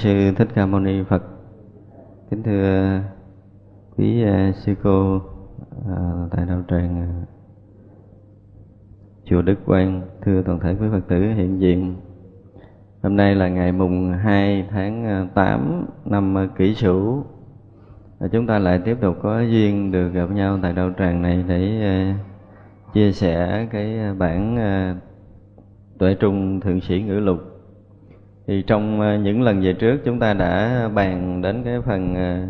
sư thích ca mâu ni phật. Kính thưa quý uh, sư cô uh, tại đạo tràng uh, chùa Đức Quang thưa toàn thể quý Phật tử hiện diện. Hôm nay là ngày mùng 2 tháng 8 năm Kỷ Sửu. Chúng ta lại tiếp tục có duyên được gặp nhau tại đạo tràng này để chia sẻ cái bản tuệ trung thượng sĩ ngữ lục thì trong ờ, những lần về trước chúng ta đã bàn đến cái phần ờ,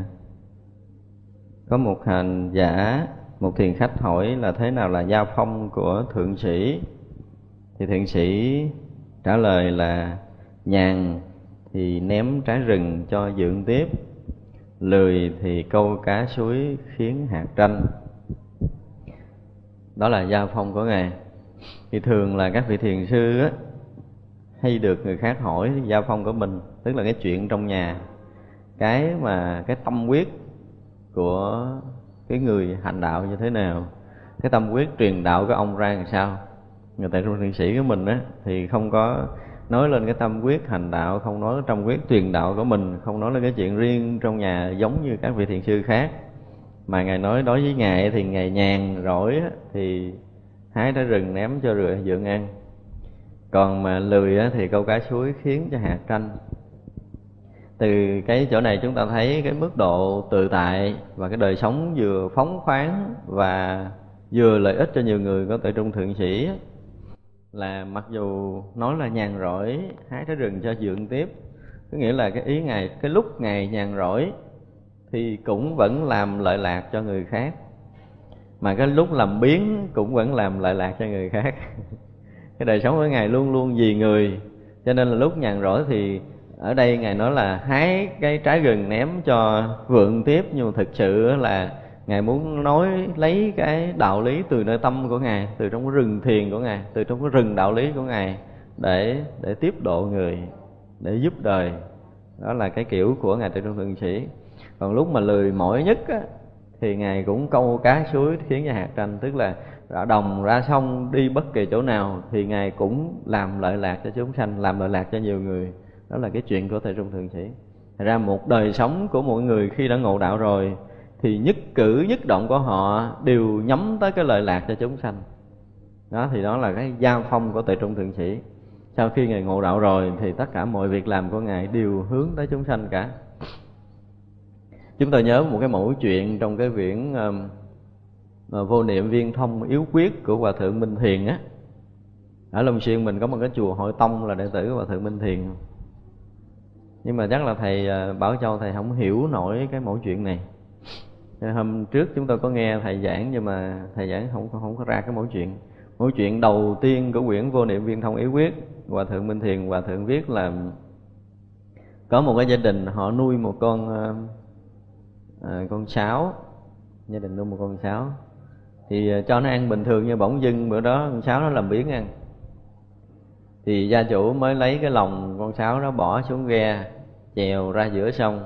có một hành giả một thiền khách hỏi là thế nào là gia phong của thượng sĩ. Thì thượng sĩ trả lời là nhàn thì ném trái rừng cho dưỡng tiếp lười thì câu cá suối khiến hạt tranh. Đó là gia phong của ngài. Thì thường là các vị thiền sư á, hay được người khác hỏi gia phong của mình, tức là cái chuyện trong nhà. Cái mà cái tâm quyết của cái người hành đạo như thế nào, cái tâm quyết truyền đạo của ông ra làm sao. Người tại trong thiền sĩ của mình á, thì không có nói lên cái tâm quyết hành đạo, không nói trong quyết truyền đạo của mình, không nói lên cái chuyện riêng trong nhà giống như các vị thiền sư khác. Mà ngài nói đối với ngài thì ngài nhàn rỗi thì hái trái rừng ném cho rửa dưỡng ăn còn mà lười thì câu cá suối khiến cho hạt tranh. Từ cái chỗ này chúng ta thấy cái mức độ tự tại và cái đời sống vừa phóng khoáng và vừa lợi ích cho nhiều người có thể trung thượng sĩ là mặc dù nói là nhàn rỗi, hái trái rừng cho dưỡng tiếp, có nghĩa là cái ý ngài cái lúc ngài nhàn rỗi thì cũng vẫn làm lợi lạc cho người khác, mà cái lúc làm biến cũng vẫn làm lợi lạc cho người khác. cái đời sống của ngài luôn luôn vì người. Cho nên là lúc nhàn rỗi thì ở đây ngài nói là hái cái trái gừng ném cho vượng tiếp. Nhưng mà thực sự là ngài muốn nói lấy cái đạo lý từ nơi tâm của ngài từ trong cái rừng thiền của ngài từ trong cái rừng đạo lý của ngài để để tiếp độ người để giúp đời. Đó là cái kiểu của ngài từ trong thượng sĩ. Còn lúc mà lười mỏi nhất á, thì ngài cũng câu cá suối khiến cho hạt tranh. Tức là ra đồng ra sông đi bất kỳ chỗ nào thì ngài cũng làm lợi lạc cho chúng sanh làm lợi lạc cho nhiều người. Đó là cái chuyện của thầy trung thượng sĩ. Thật ra một đời sống của mỗi người khi đã ngộ đạo rồi thì nhất cử nhất động của họ đều nhắm tới cái lợi lạc cho chúng sanh. Đó thì đó là cái giao phong của Thầy trung thượng sĩ. Sau khi ngài ngộ đạo rồi thì tất cả mọi việc làm của ngài đều hướng tới chúng sanh cả. Chúng tôi nhớ một cái mẫu chuyện trong cái viễn um, vô niệm viên thông yếu quyết của hòa thượng minh thiền á. Ở long xuyên mình có một cái chùa hội tông là đệ tử của hòa thượng minh thiền. Nhưng mà chắc là thầy à, bảo châu thầy không hiểu nổi cái mẫu chuyện này. Hôm trước chúng tôi có nghe thầy giảng nhưng mà thầy giảng không không có ra cái mẫu chuyện. Mẫu chuyện đầu tiên của quyển vô niệm viên thông yếu quyết, hòa thượng minh thiền, hòa thượng viết là có một cái gia đình họ nuôi một con à, à con sáo. Gia đình nuôi một con sáo thì ờ, cho nó ăn bình thường như bỗng dưng bữa đó con sáo nó làm biến ăn. Thì gia chủ mới lấy cái lồng con sáo đó bỏ xuống ghe, chèo ra giữa sông,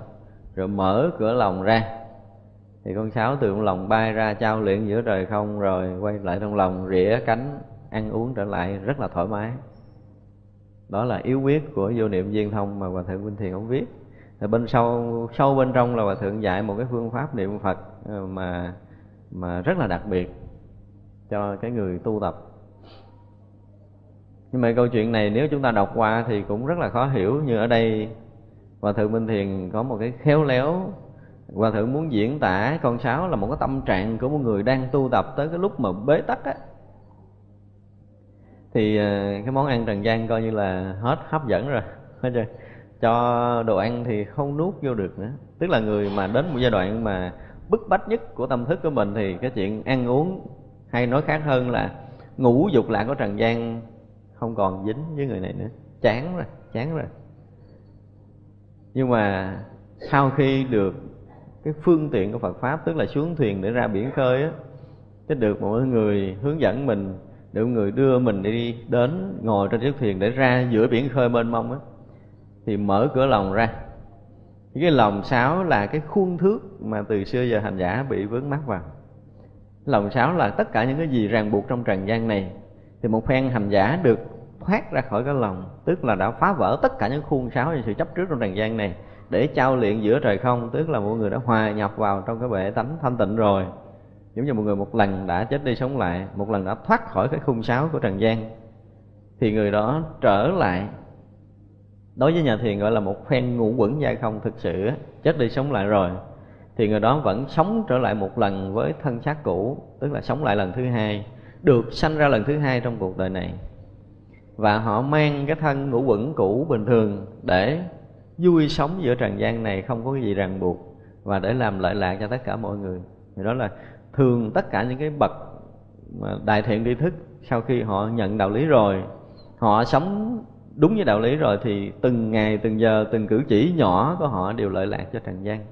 rồi mở cửa lồng ra. Thì con sáo từ trong lồng bay ra trao luyện giữa trời không, rồi quay lại trong lồng rỉa cánh, ăn uống trở lại rất là thoải mái. Đó là yếu quyết của vô niệm viên thông mà hòa thượng Vinh thiền ông viết thì bên sâu sâu bên trong là hòa thượng dạy một cái phương pháp niệm phật ờ, mà mà rất là đặc biệt cho cái người tu tập. Nhưng mà câu chuyện này nếu chúng ta đọc qua thì cũng rất là khó hiểu như ở đây hòa thượng minh thiền có một cái khéo léo. Hòa thượng muốn diễn tả con sáo là một cái tâm trạng của một người đang tu tập tới cái lúc mà bế tắc á. Thì ờ, cái món ăn trần gian coi như là hết hấp dẫn rồi. Hết chưa cho đồ ăn thì không nuốt vô được nữa. Tức là người mà đến một giai đoạn mà bức bách nhất của tâm thức của mình thì cái chuyện ăn uống hay nói khác hơn là ngủ dục lạc của trần gian không còn dính với người này nữa. Chán rồi chán rồi. Nhưng mà sau khi được cái phương tiện của Phật pháp, tức là xuống thuyền để ra biển khơi á, cái được một người hướng dẫn mình, được người đưa mình đi đến, ngồi trên chiếc thuyền để ra giữa biển khơi mênh mông á, thì mở cửa lòng ra cái lòng sáo là cái khuôn thước mà từ xưa giờ hành giả bị vướng mắc vào. Lòng sáo là tất cả những cái gì ràng buộc trong trần gian này. Thì một phen hành giả được thoát ra khỏi cái lòng, tức là đã phá vỡ tất cả những khuôn sáo và sự chấp trước trong trần gian này, để trao luyện giữa trời không, tức là mọi người đã hòa nhập vào trong cái bể tánh thanh tịnh rồi. Giống như một người một lần đã chết đi sống lại, một lần đã thoát khỏi cái khung sáo của trần gian, thì người đó trở lại đối với nhà thiền gọi là một phen ngũ quẩn giai không thực sự chết đi sống lại rồi. Thì người đó vẫn sống trở lại một lần với thân xác cũ, tức là sống lại lần thứ hai, được sanh ra lần thứ hai trong cuộc đời này. Và họ mang cái thân ngũ quẩn cũ bình thường để vui sống giữa trần gian này, không có cái gì ràng buộc, và để làm lợi lạc cho tất cả mọi người. Thì đó là thường tất cả những cái bậc đại thiện tri thức sau khi họ nhận đạo lý rồi, họ sống đúng với đạo lý rồi thì từng ngày, từng giờ, từng cử chỉ nhỏ của họ đều lợi lạc cho trần gian.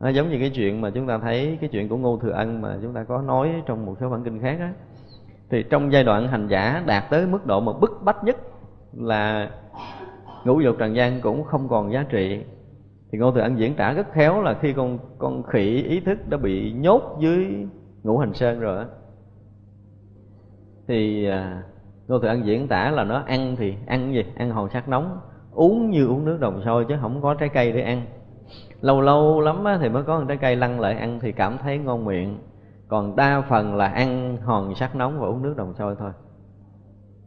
Nó giống như cái chuyện mà chúng ta thấy cái chuyện của ngô thừa ân mà chúng ta có nói trong một số bản kinh khác á. Thì trong giai đoạn hành giả đạt tới mức độ mà bức bách nhất là ngũ dục trần gian cũng không còn giá trị. Thì ngô thừa ân diễn tả rất khéo là khi con con khỉ ý thức đã bị nhốt dưới ngũ hành sơn rồi á. Thì à, ngô thừa ân diễn tả là nó ăn thì ăn gì? Ăn hòn sắt nóng. Uống như uống nước đồng sôi chứ không có trái cây để ăn. Lâu lâu lắm thì mới có một trái cây lăn lại ăn thì cảm thấy ngon miệng. Còn đa phần là ăn hòn sắt nóng và uống nước đồng sôi thôi.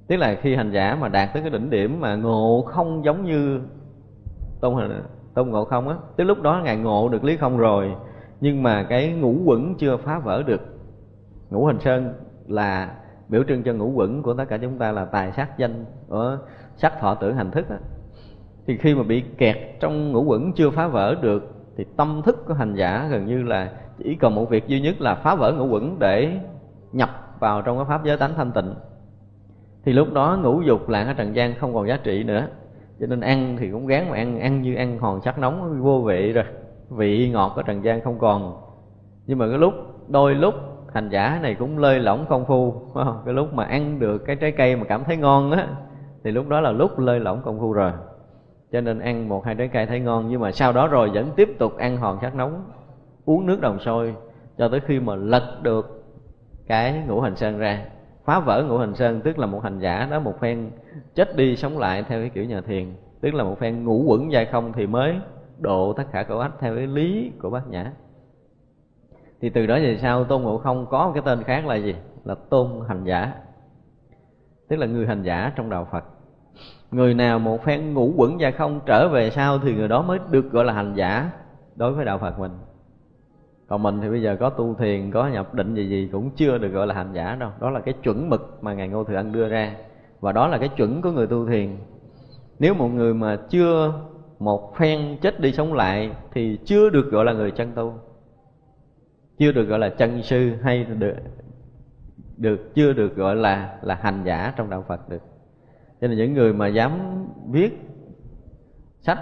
Tức là khi hành giả mà đạt tới cái đỉnh điểm mà ngộ không giống như tôn tôn ngộ không á, tới lúc đó ngài ngộ được lý không rồi. Nhưng mà cái ngũ quẩn chưa phá vỡ được. Ngũ hành sơn là biểu trưng cho ngũ quẩn của tất cả chúng ta là tài sắc danh ờ, ở sắc thọ tưởng hành thức đó. thì khi mà bị kẹt trong ngũ quẩn chưa phá vỡ được, thì tâm thức của hành giả gần như là chỉ còn một việc duy nhất là phá vỡ ngũ quẩn để nhập vào trong cái pháp giới tánh thanh tịnh. Thì lúc đó ngũ dục là cái trần gian không còn giá trị nữa. Cho nên ăn thì cũng gán mà ăn ăn như ăn hòn sắt nóng, vô vị rồi. Vị ngọt của trần gian không còn. Nhưng mà cái lúc, đôi lúc hành giả này cũng lơi lỏng công phu cái lúc mà ăn được cái trái cây mà cảm thấy ngon á, thì lúc đó là lúc lơi lỏng công phu rồi. Cho nên ăn một hai trái cây thấy ngon, nhưng mà sau đó rồi vẫn tiếp tục ăn hòn sắt nóng, uống nước đồng sôi, cho tới khi mà lật được cái ngũ hành sơn ra. Phá vỡ ngũ hành sơn, tức là một hành giả đó, một phen chết đi sống lại theo cái kiểu nhà thiền, tức là một phen ngũ quẩn dài không thì mới độ tất cả cõi ách theo cái lý của bác nhã thì từ đó về sau tôn ngộ không có một cái tên khác là gì? Là tôn hành giả. Tức là người hành giả trong đạo phật. Người nào một phen ngủ quẩn và không trở về sau thì người đó mới được gọi là hành giả đối với đạo phật mình. Còn mình thì bây giờ có tu thiền, có nhập định gì gì cũng chưa được gọi là hành giả đâu. Đó là cái chuẩn mực mà ngài ngô thừa ân đưa ra. Và đó là cái chuẩn của người tu thiền. Nếu một người mà chưa một phen chết đi sống lại thì chưa được gọi là người chân tu chưa được gọi là chân sư hay được được, chưa được gọi là là hành giả trong đạo Phật được. Cho nên những người mà dám viết sách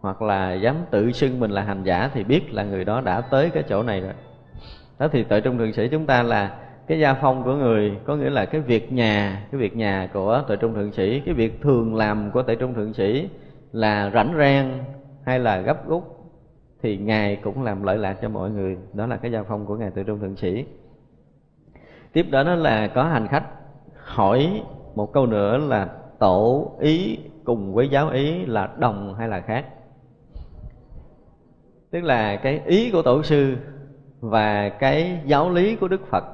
hoặc là dám tự xưng mình là hành giả thì biết là người đó đã tới cái chỗ này rồi. Đó thì tại trung thượng sĩ chúng ta là cái gia phong của người, có nghĩa là cái việc nhà, cái việc nhà của tại trung thượng sĩ, cái việc thường làm của tại trung thượng sĩ là rảnh rang hay là gấp rút thì ngài cũng làm lợi lạc cho mọi người. Đó là cái giao phong của ngài tự trung thượng sĩ. Tiếp đó đó là có hành khách hỏi một câu nữa là tổ ý cùng với giáo ý là đồng hay là khác? Tức là cái ý của tổ sư và cái giáo lý của đức phật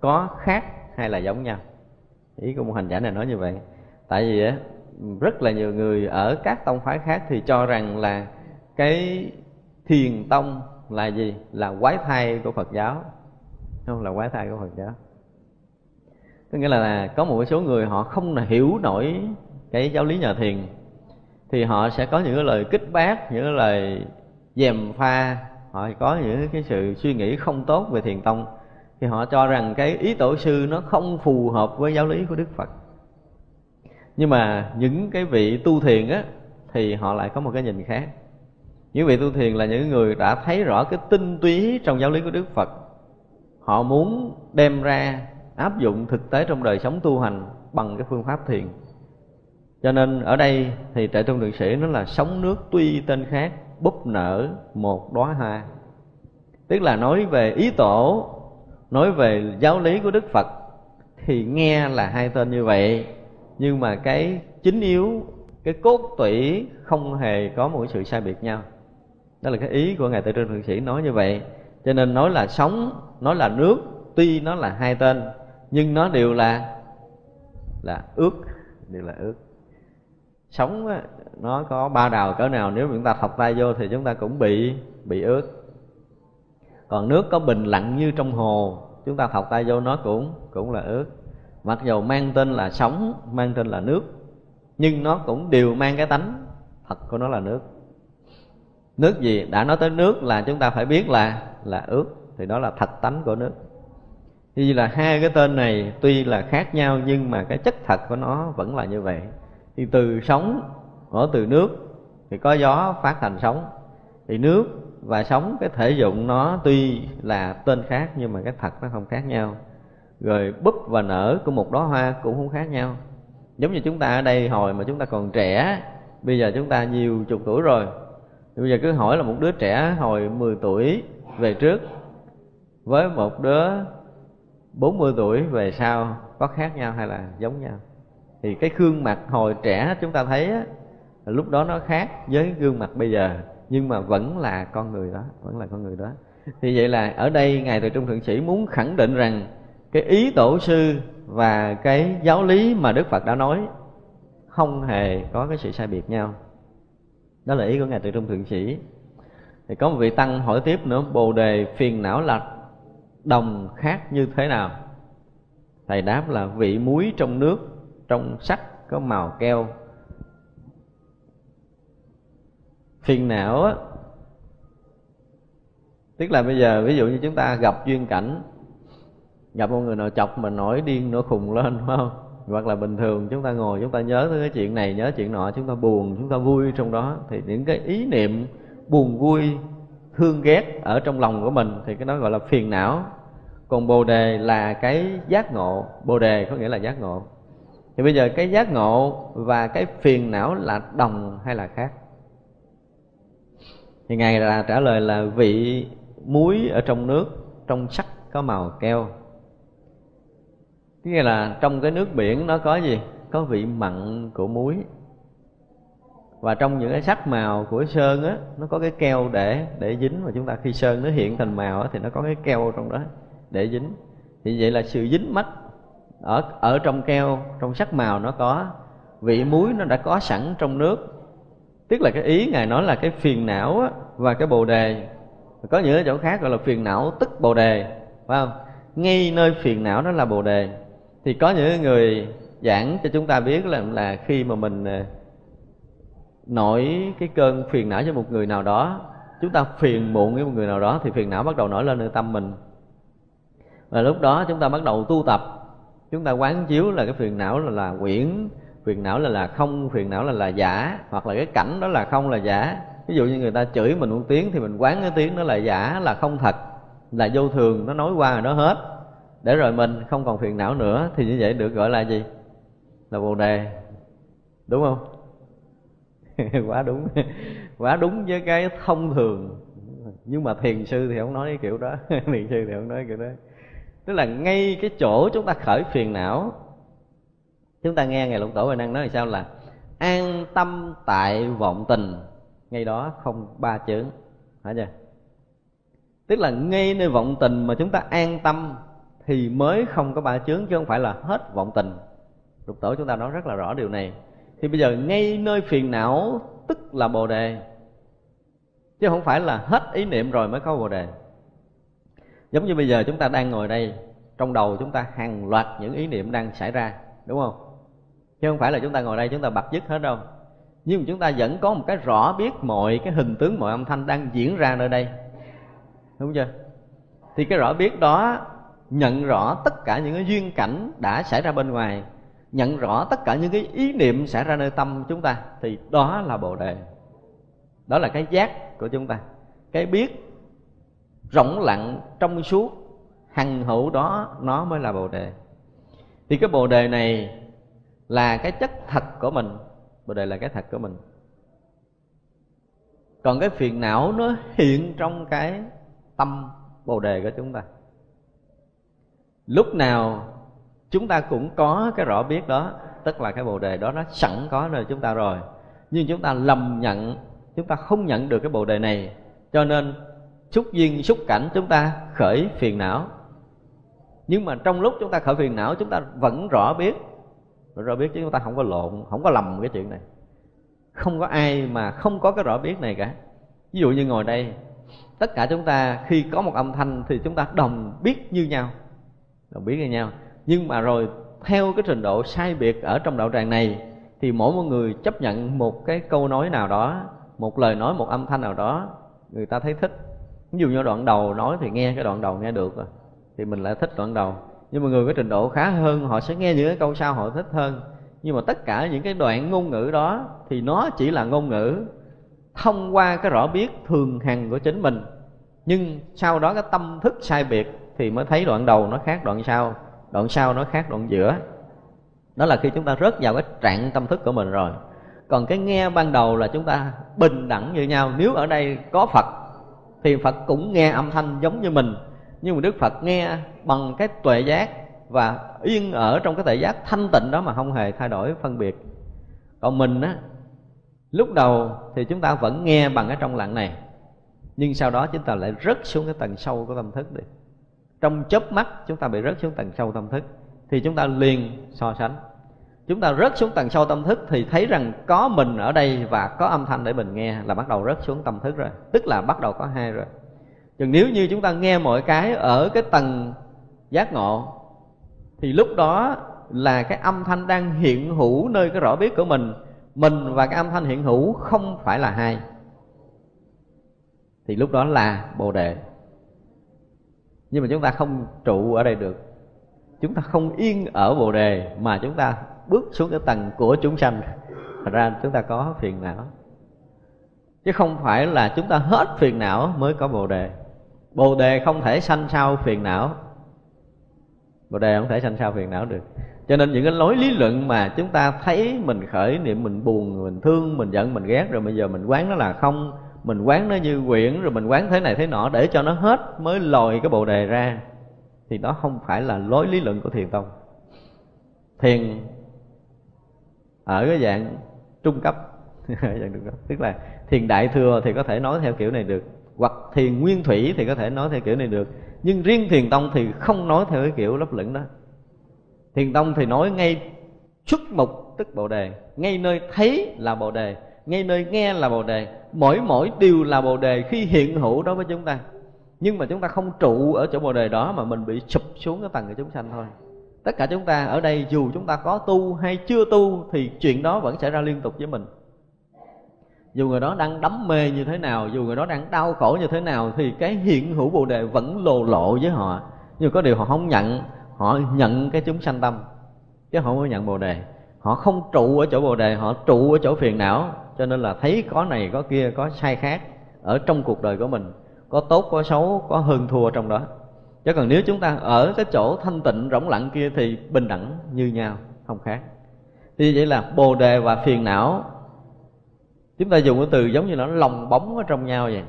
có khác hay là giống nhau? Ý của một hành giả này nói như vậy. Tại vì á, rất là nhiều người ở các tông phái khác thì cho rằng là cái thiền tông là gì? Là quái thai của phật giáo. Không? Là quái thai của phật giáo. Có nghĩa là, là có một số người họ không hiểu nổi cái giáo lý nhà thiền thì họ sẽ có những cái lời kích bác những cái lời dèm pha. Họ có những cái sự suy nghĩ không tốt về thiền tông thì họ cho rằng cái ý tổ sư nó không phù hợp với giáo lý của đức phật. Nhưng mà những cái vị tu thiền á thì họ lại có một cái nhìn khác những vị tu thiền là những người đã thấy rõ cái tinh túy trong giáo lý của đức phật. Họ muốn đem ra áp dụng thực tế trong đời sống tu hành bằng cái phương pháp thiền. Cho nên ở đây thì trại trung thượng sĩ nó là sống nước tuy tên khác, búp nở một đóa hoa. Tức là nói về ý tổ, nói về giáo lý của đức phật thì nghe là hai tên như vậy. Nhưng mà cái chính yếu, cái cốt tủy không hề có một sự sai biệt nhau đó là cái ý của ngài tự trương thượng sĩ nói như vậy. Cho nên nói là sống nói là nước tuy nó là hai tên nhưng nó đều là là ước đều là ước. Sống á, nó có ba đào cỡ nào nếu chúng ta thọc tay vô thì chúng ta cũng bị bị ướt còn nước có bình lặng như trong hồ chúng ta thọc tay vô nó cũng cũng là ướt mặc dù mang tên là sống mang tên là nước nhưng nó cũng đều mang cái tánh thật của nó là nước nước gì? Đã nói tới nước là chúng ta phải biết là là ướt thì đó là thật tánh của nước. Như là hai cái tên này tuy là khác nhau nhưng mà cái chất thật của nó vẫn là như vậy. Thì từ sống, ở từ nước, thì có gió phát thành sóng. Thì nước và sóng, cái thể dụng nó tuy là tên khác nhưng mà cái thật nó không khác nhau. Rồi búp và nở của một đóa hoa cũng không khác nhau. Giống như chúng ta ở đây hồi mà chúng ta còn trẻ, bây giờ chúng ta nhiều chục tuổi rồi thì bây giờ cứ hỏi là một đứa trẻ hồi 10 tuổi về trước với một đứa 40 tuổi về sau có khác nhau hay là giống nhau? Thì cái gương mặt hồi trẻ chúng ta thấy á, lúc đó nó khác với gương mặt bây giờ nhưng mà vẫn là con người đó vẫn là con người đó. Thì vậy là ở đây ngài từ trung thượng sĩ muốn khẳng định rằng cái ý tổ sư và cái giáo lý mà đức phật đã nói không hề có cái sự sai biệt nhau đó là ý của ngài từ trung thượng sĩ. Thì có một vị tăng hỏi tiếp nữa, bồ đề phiền não là đồng khác như thế nào? Thầy đáp là vị muối trong nước, trong sắt có màu keo. Phiền não á. Tức là bây giờ, ví dụ như chúng ta gặp duyên cảnh, gặp một người nào chọc mà nổi điên nổi khùng lên phải không? Hoặc là bình thường, chúng ta ngồi, chúng ta nhớ tới cái chuyện này, nhớ chuyện nọ, chúng ta buồn, chúng ta vui trong đó. Thì những cái ý niệm buồn vui, thương ghét ở trong lòng của mình thì cái đó gọi là phiền não. Còn bồ đề là cái giác ngộ. Bồ đề có nghĩa là giác ngộ. Thì bây giờ cái giác ngộ và cái phiền não là đồng hay là khác? Thì ngài là trả lời là vị muối ở trong nước, trong sắc có màu keo nghĩa là trong cái nước biển nó có gì? Có vị mặn của muối. Và trong những cái sắc màu của sơn á nó có cái keo để để dính. Mà chúng ta khi sơn nó hiện thành màu á, thì nó có cái keo trong đó để dính. Thì vậy là sự dính mắt ở ở trong keo trong sắc màu nó có. Vị muối nó đã có sẵn trong nước. Tức là cái ý ngài nói là cái phiền não á, và cái bồ đề. Có những chỗ khác gọi là phiền não tức bồ đề phải không? Ngay nơi phiền não đó là bồ đề thì có những người giảng cho chúng ta biết là là khi mà mình à, nổi cái cơn phiền não cho một người nào đó, chúng ta phiền muộn với một người nào đó thì phiền não bắt đầu nổi lên nơi tâm mình. Và lúc đó chúng ta bắt đầu tu tập, chúng ta quán chiếu là cái phiền não là là quyển phiền não là là không, phiền não là là giả, hoặc là cái cảnh đó là không, là giả. Ví dụ như người ta chửi mình một tiếng thì mình quán cái tiếng đó là giả, là không thật, là vô thường, nó nói qua rồi nó hết để rồi mình không còn phiền não nữa thì như vậy được gọi là gì? Là bồ đề. Đúng không? Quá đúng. Quá đúng với cái thông thường. Nhưng mà thiền sư thì không nói cái kiểu đó. Thiền sư thì không nói cái kiểu đó. Tức là ngay cái chỗ chúng ta khởi phiền não, chúng ta nghe ngài lục tổ huệ năng nói là sao là an tâm tại vọng tình. Ngay đó không ba chướng. Phải chưa? Tức là ngay nơi vọng tình mà chúng ta an tâm thì mới không có ba chướng, chứ không phải là hết vọng tình. Lục tổ chúng ta nói rất là rõ điều này. Thì bây giờ ngay nơi phiền não, tức là bồ đề. Chứ không phải là hết ý niệm rồi mới có bồ đề. Giống như bây giờ chúng ta đang ngồi đây, trong đầu chúng ta hàng loạt những ý niệm đang xảy ra, đúng không? Chứ không phải là chúng ta ngồi đây chúng ta bật dứt hết đâu. Nhưng mà chúng ta vẫn có một cái rõ biết mọi, cái hình tướng mọi âm thanh đang diễn ra nơi đây. Đúng chưa? Thì cái rõ biết đó nhận rõ tất cả những cái duyên cảnh đã xảy ra bên ngoài, nhận rõ tất cả những cái ý niệm xảy ra nơi tâm chúng ta, thì đó là bồ đề. Đó là cái giác của chúng ta. Cái biết rộng lặng trong suốt, hằng hữu đó, nó mới là bồ đề. Thì cái bồ đề này là cái chất thật của mình. Bồ đề là cái thật của mình. Còn cái phiền não nó hiện trong cái tâm bồ đề của chúng ta lúc nào chúng ta cũng có cái rõ biết đó tức là cái bồ đề đó nó sẵn có nơi chúng ta rồi nhưng chúng ta lầm nhận chúng ta không nhận được cái bồ đề này cho nên xúc duyên xúc cảnh chúng ta khởi phiền não nhưng mà trong lúc chúng ta khởi phiền não chúng ta vẫn rõ biết rõ biết chứ chúng ta không có lộn không có lầm cái chuyện này không có ai mà không có cái rõ biết này cả ví dụ như ngồi đây tất cả chúng ta khi có một âm thanh thì chúng ta đồng biết như nhau đồng biết với nhau. Nhưng mà rồi, theo cái trình độ sai biệt ở trong đạo tràng này, thì mỗi một người chấp nhận một cái câu nói nào đó, một lời nói, một âm thanh nào đó, người ta thấy thích. Ví dụ như đoạn đầu nói thì nghe, cái đoạn đầu nghe được rồi, thì mình lại thích đoạn đầu. Nhưng mà người có trình độ khá hơn, họ sẽ nghe những cái câu sau họ thích hơn. Nhưng mà tất cả những cái đoạn ngôn ngữ đó, thì nó chỉ là ngôn ngữ thông qua cái rõ biết thường hằng của chính mình. Nhưng sau đó cái tâm thức sai biệt thì mới thấy đoạn đầu nó khác, đoạn sau. Đoạn sau nó khác đoạn giữa. Đó là khi chúng ta rớt vào cái trạng tâm thức của mình rồi. Còn cái nghe ban đầu là chúng ta bình đẳng như nhau. Nếu ở đây có phật, thì phật cũng nghe âm thanh giống như mình. Nhưng mà đức phật nghe bằng cái tuệ giác và yên ở trong cái tuệ giác thanh tịnh đó mà không hề thay đổi, phân biệt. Còn mình á, lúc đầu thì chúng ta vẫn nghe bằng cái trong lặng này. Nhưng sau đó chúng ta lại rớt xuống cái tầng sâu của tâm thức đi trong chớp mắt, chúng ta bị rớt xuống tầng sâu tâm thức, thì chúng ta liền so sánh. Chúng ta rớt xuống tầng sâu tâm thức thì thấy rằng có mình ở đây và có âm thanh để mình nghe là bắt đầu rớt xuống tâm thức rồi, tức là bắt đầu có hai rồi. Nhưng nếu như chúng ta nghe mọi cái ở cái tầng giác ngộ, thì lúc đó là cái âm thanh đang hiện hữu nơi cái rõ biết của mình. Mình và cái âm thanh hiện hữu không phải là hai. Thì lúc đó là bồ đề nhưng mà chúng ta không trụ ở đây được. Chúng ta không yên ở bồ đề, mà chúng ta bước xuống cái tầng của chúng sanh. Thật ra chúng ta có phiền não. Chứ không phải là chúng ta hết phiền não mới có bồ đề. Bồ đề không thể sanh sau phiền não. Bồ đề không thể sanh sau phiền não được. Cho nên những cái lối lý luận mà chúng ta thấy mình khởi niệm mình buồn, mình thương, mình giận, mình ghét, rồi bây giờ mình quán nó là không mình quán nó như quyển, rồi mình quán thế này thế nọ để cho nó hết mới lòi cái bồ đề ra. Thì đó không phải là lối lý luận của thiền tông. Thiền ở cái dạng trung cấp. Dạng trung cấp. Tức là thiền đại thừa thì có thể nói theo kiểu này được. Hoặc thiền nguyên thủy thì có thể nói theo kiểu này được. Nhưng riêng thiền tông thì không nói theo cái kiểu lấp lửng đó. Thiền tông thì nói ngay xuất mục tức bồ đề. Ngay nơi thấy là bồ đề ngay nơi nghe là bồ đề. Mỗi mỗi điều là bồ đề khi hiện hữu đối với chúng ta. Nhưng mà chúng ta không trụ ở chỗ bồ đề đó mà mình bị sụp xuống cái tầng của chúng sanh thôi. Tất cả chúng ta ở đây dù chúng ta có tu hay chưa tu thì chuyện đó vẫn xảy ra liên tục với mình. Dù người đó đang đắm mê như thế nào, dù người đó đang đau khổ như thế nào thì cái hiện hữu bồ đề vẫn lồ lộ với họ. Nhưng có điều họ không nhận, họ nhận cái chúng sanh tâm, chứ họ không có nhận bồ đề. Họ không trụ ở chỗ bồ đề, họ trụ ở chỗ phiền não cho nên là thấy có này, có kia, có sai khác ở trong cuộc đời của mình. Có tốt, có xấu, có hơn thua trong đó. Chứ còn nếu chúng ta ở cái chỗ thanh tịnh, rỗng lặng kia thì bình đẳng như nhau, không khác. Thì vậy là bồ đề và phiền não, chúng ta dùng cái từ giống như nó lòng bóng ở trong nhau vậy.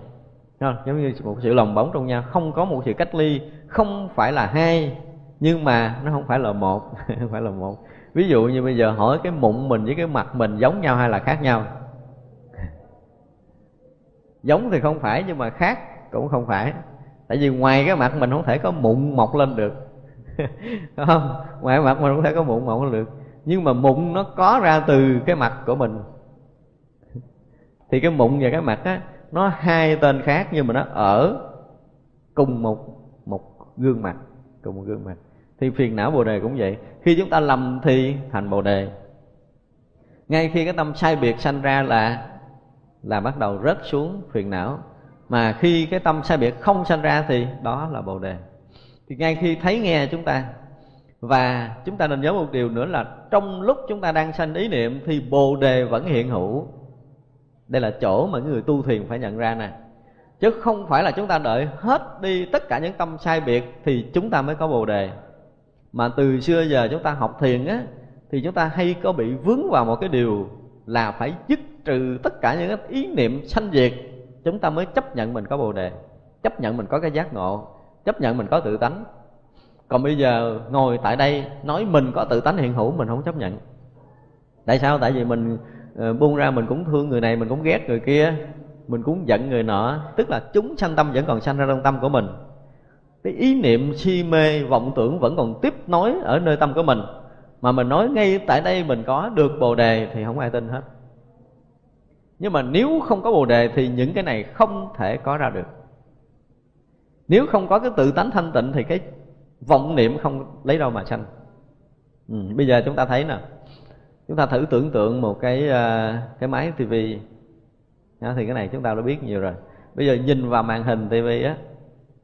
Không? giống như một sự lòng bóng trong nhau. Không có một sự cách ly, không phải là hai, nhưng mà nó không phải là một, không phải là một. Ví dụ như bây giờ hỏi cái mụn mình với cái mặt mình giống nhau hay là khác nhau? Giống thì không phải, nhưng mà khác cũng không phải. Tại vì ngoài cái mặt mình không thể có mụn mọc lên được. Không? Ngoài mặt mình không thể có mụn mọc lên được. Nhưng mà mụn nó có ra từ cái mặt của mình. Thì cái mụn và cái mặt á, nó hai tên khác nhưng mà nó ở cùng một một gương mặt, cùng một gương mặt. Thì phiền não bồ đề cũng vậy. Khi chúng ta lầm thì thành bồ đề. Ngay khi cái tâm sai biệt sanh ra là là bắt đầu rớt xuống phiền não. Mà khi cái tâm sai biệt không sanh ra thì đó là bồ đề. Thì ngay khi thấy nghe chúng ta, và chúng ta nên nhớ một điều nữa là trong lúc chúng ta đang sanh ý niệm thì bồ đề vẫn hiện hữu. Đây là chỗ mà người tu thiền phải nhận ra nè. Chứ không phải là chúng ta đợi hết đi tất cả những tâm sai biệt thì chúng ta mới có bồ đề. Mà từ xưa giờ chúng ta học thiền á, thì chúng ta hay có bị vướng vào một cái điều là phải dứt trừ tất cả những ý niệm sanh diệt. Chúng ta mới chấp nhận mình có bồ đề, chấp nhận mình có cái giác ngộ, chấp nhận mình có tự tánh. Còn bây giờ ngồi tại đây nói mình có tự tánh hiện hữu, mình không chấp nhận. Tại sao? Tại vì mình ờ, buông ra mình cũng thương người này, mình cũng ghét người kia, mình cũng giận người nọ. Tức là chúng sanh tâm vẫn còn sanh ra trong tâm của mình. Cái ý niệm si mê vọng tưởng vẫn còn tiếp nối ở nơi tâm của mình mà mình nói ngay tại đây mình có được bồ đề thì không ai tin hết. Nhưng mà nếu không có bồ đề thì những cái này không thể có ra được. Nếu không có cái tự tánh thanh tịnh thì cái vọng niệm không lấy đâu mà sanh. Ừ, bây giờ chúng ta thấy nè. Chúng ta thử tưởng tượng một cái ờ, cái máy tivi thì cái này chúng ta đã biết nhiều rồi. Bây giờ nhìn vào màn hình tivi á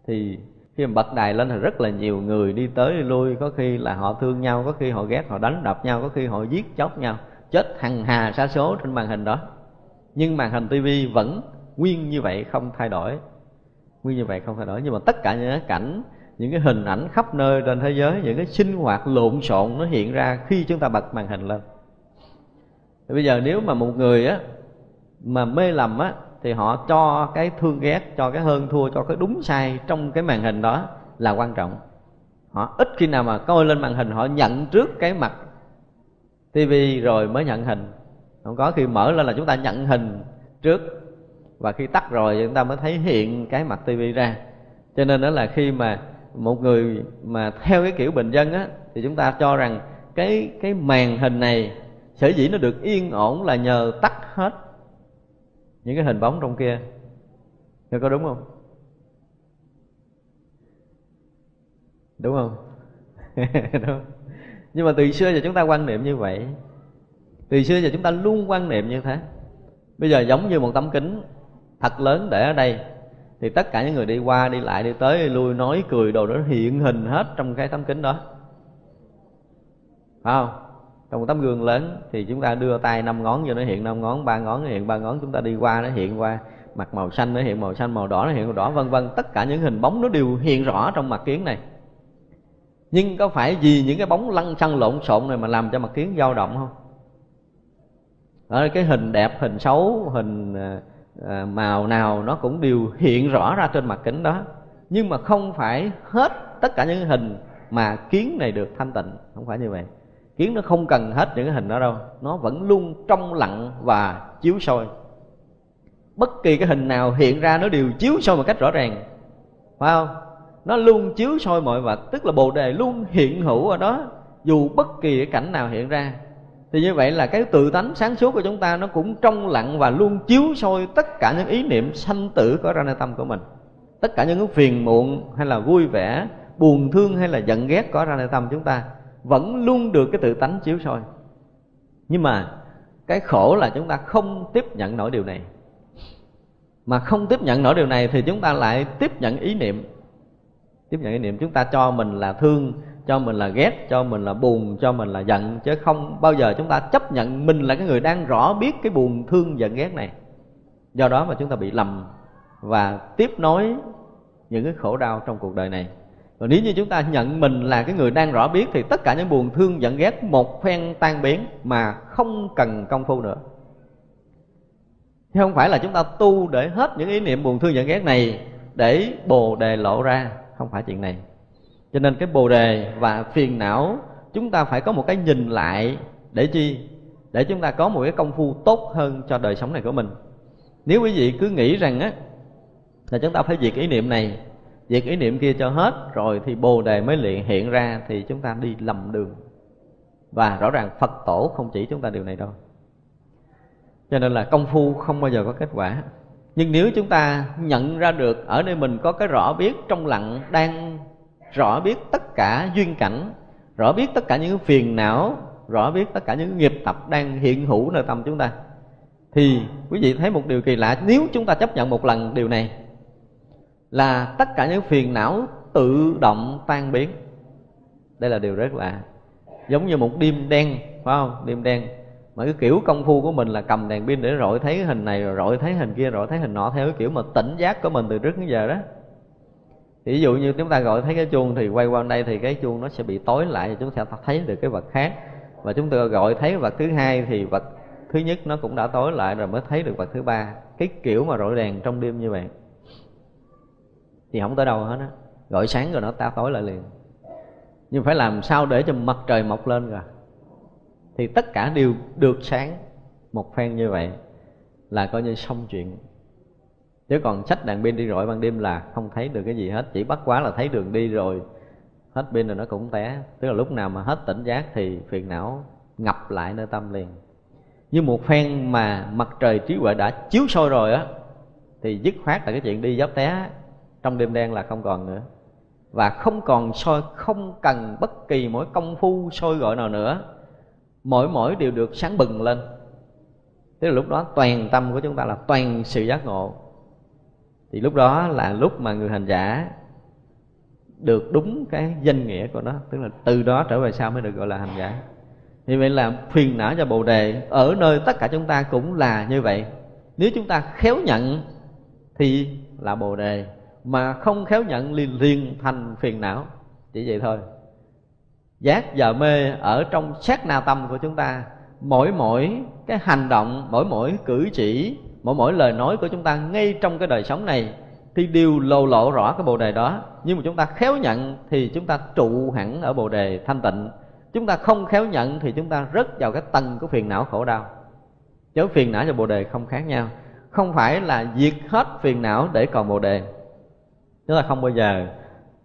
thì khi mà bật đài lên thì rất là nhiều người đi tới đi lui. Có khi là họ thương nhau, có khi họ ghét, họ đánh đập nhau, có khi họ giết chóc nhau. Chết hằng hà sa số trên màn hình đó. Nhưng màn hình tivi vẫn nguyên như vậy, không thay đổi. Nguyên như vậy, không thay đổi. Nhưng mà tất cả những cái cảnh, những cái hình ảnh khắp nơi trên thế giới, những cái sinh hoạt lộn xộn nó hiện ra khi chúng ta bật màn hình lên. Thì bây giờ nếu mà một người á, mà mê lầm á thì họ cho cái thương ghét, cho cái hơn thua, cho cái đúng sai trong cái màn hình đó là quan trọng. Họ ít khi nào mà coi lên màn hình họ nhận trước cái mặt tivi rồi mới nhận hình. Không có khi mở lên là chúng ta nhận hình trước và khi tắt rồi chúng ta mới thấy hiện cái mặt tivi ra. Cho nên đó là khi mà một người mà theo cái kiểu bình dân á, thì chúng ta cho rằng cái cái màn hình này sở dĩ nó được yên ổn là nhờ tắt hết những cái hình bóng trong kia Nghe có đúng không? Đúng không? đúng. Nhưng mà từ xưa giờ chúng ta quan niệm như vậy Từ xưa giờ chúng ta luôn quan niệm như thế Bây giờ giống như một tấm kính thật lớn để ở đây Thì tất cả những người đi qua, đi lại, đi tới, đi lui, nói, cười đồ đó hiện hình hết trong cái tấm kính đó Phải không? Trong một tấm gương lớn thì chúng ta đưa tay năm ngón cho nó hiện năm ngón ba ngón nó hiện ba ngón chúng ta đi qua nó hiện qua. Mặt màu xanh nó hiện màu xanh màu đỏ nó hiện màu đỏ vân vân. Tất cả những hình bóng nó đều hiện rõ trong mặt kiến này. Nhưng có phải vì những cái bóng lăn xăng lộn xộn này mà làm cho mặt kiến dao động không? Ở cái hình đẹp hình xấu hình à, màu nào nó cũng đều hiện rõ ra trên mặt kính đó. Nhưng mà không phải hết tất cả những hình mà kiến này được thanh tịnh. Không phải như vậy kiến nó không cần hết những cái hình đó đâu. Nó vẫn luôn trong lặng và chiếu soi. Bất kỳ cái hình nào hiện ra nó đều chiếu soi một cách rõ ràng. Phải không? Nó luôn chiếu soi mọi vật, tức là bồ đề luôn hiện hữu ở đó, dù bất kỳ cái cảnh nào hiện ra. Thì như vậy là cái tự tánh sáng suốt của chúng ta nó cũng trong lặng và luôn chiếu soi tất cả những ý niệm sanh tử có ra nơi tâm của mình. Tất cả những cái phiền muộn hay là vui vẻ, buồn thương hay là giận ghét có ra nơi tâm chúng ta vẫn luôn được cái tự tánh chiếu soi. Nhưng mà cái khổ là chúng ta không tiếp nhận nổi điều này. Mà không tiếp nhận nổi điều này thì chúng ta lại tiếp nhận ý niệm. Tiếp nhận ý niệm chúng ta cho mình là thương, cho mình là ghét, cho mình là buồn, cho mình là giận. Chứ không bao giờ chúng ta chấp nhận mình là cái người đang rõ biết cái buồn, thương giận ghét này. Do đó mà chúng ta bị lầm và tiếp nối những cái khổ đau trong cuộc đời này và nếu như chúng ta nhận mình là cái người đang rõ biết thì tất cả những buồn thương, giận ghét một phen tan biến mà không cần công phu nữa. Chứ không phải là chúng ta tu để hết những ý niệm buồn thương, giận ghét này để bồ đề lộ ra, không phải chuyện này. Cho nên cái bồ đề và phiền não, chúng ta phải có một cái nhìn lại để chi? Để chúng ta có một cái công phu tốt hơn cho đời sống này của mình. Nếu quý vị cứ nghĩ rằng á, là chúng ta phải diệt ý niệm này diệt ý niệm kia cho hết, rồi thì bồ đề mới liền hiện ra thì chúng ta đi lầm đường. Và rõ ràng phật tổ không chỉ chúng ta điều này đâu. Cho nên là công phu không bao giờ có kết quả. Nhưng nếu chúng ta nhận ra được ở nơi mình có cái rõ biết trong lặng đang rõ biết tất cả duyên cảnh, rõ biết tất cả những phiền não, rõ biết tất cả những nghiệp tập đang hiện hữu nơi tâm chúng ta, thì quý vị thấy một điều kỳ lạ. Nếu chúng ta chấp nhận một lần điều này là tất cả những phiền não tự động tan biến. Đây là điều rất lạ. Giống như một đêm đen, phải không? Đêm đen. Mà cái kiểu công phu của mình là cầm đèn pin để rọi thấy hình này, rồi rọi thấy hình kia, rọi thấy hình nọ, theo cái kiểu mà tỉnh giác của mình từ trước đến giờ đó. Thì ví dụ như chúng ta gọi thấy cái chuông thì quay qua đây thì cái chuông nó sẽ bị tối lại chúng ta thấy được cái vật khác. Và chúng ta gọi thấy vật thứ hai thì vật thứ nhất nó cũng đã tối lại rồi mới thấy được vật thứ ba. Cái kiểu mà rọi đèn trong đêm như vậy thì không tới đâu hết á. Gọi sáng rồi nó ta tối lại liền. Nhưng phải làm sao để cho mặt trời mọc lên rồi thì tất cả đều được sáng một phen như vậy là coi như xong chuyện. Chứ còn sách đèn pin đi rọi ban đêm là không thấy được cái gì hết. Chỉ bắt quá là thấy đường đi rồi, hết pin rồi nó cũng té. Tức là lúc nào mà hết tỉnh giác thì phiền não ngập lại nơi tâm liền. Như một phen mà mặt trời trí huệ đã chiếu soi rồi á, thì dứt khoát là cái chuyện đi dốc té trong đêm đen là không còn nữa. Và không còn soi, không cần bất kỳ mỗi công phu soi gọi nào nữa. Mỗi mỗi đều được sáng bừng lên. Tức là lúc đó toàn tâm của chúng ta là toàn sự giác ngộ. Thì lúc đó là lúc mà người hành giả được đúng cái danh nghĩa của nó, tức là từ đó trở về sau mới được gọi là hành giả. Như vậy là phiền não cho bồ đề, ở nơi tất cả chúng ta cũng là như vậy. Nếu chúng ta khéo nhận thì là bồ đề mà không khéo nhận liền liền thành phiền não. Chỉ vậy thôi. Giác và mê ở trong sát na tâm của chúng ta, mỗi mỗi cái hành động, mỗi mỗi cử chỉ, mỗi mỗi lời nói của chúng ta ngay trong cái đời sống này thì đều lộ lộ rõ cái bồ đề đó. Nhưng mà chúng ta khéo nhận thì chúng ta trụ hẳn ở bồ đề thanh tịnh. Chúng ta không khéo nhận thì chúng ta rớt vào cái tầng của phiền não khổ đau. Chứ phiền não và bồ đề không khác nhau. Không phải là diệt hết phiền não để còn bồ đề chúng ta không bao giờ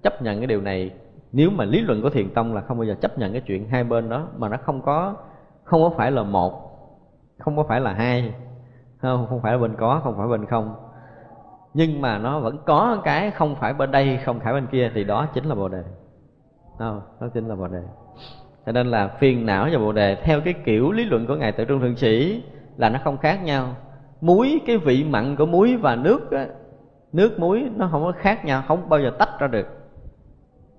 chấp nhận cái điều này. Nếu mà lý luận của thiền tông là không bao giờ chấp nhận cái chuyện hai bên đó mà nó không có không có phải là một không có phải là hai không không phải là bên có không phải bên không. Nhưng mà nó vẫn có cái không phải bên đây không phải bên kia thì đó chính là bồ đề. Không, đó chính là bồ đề. Cho nên là phiền não và bồ đề theo cái kiểu lý luận của ngài tự trung thượng sĩ là nó không khác nhau. Muối cái vị mặn của muối và nước á, nước muối nó không có khác nhau, không bao giờ tách ra được.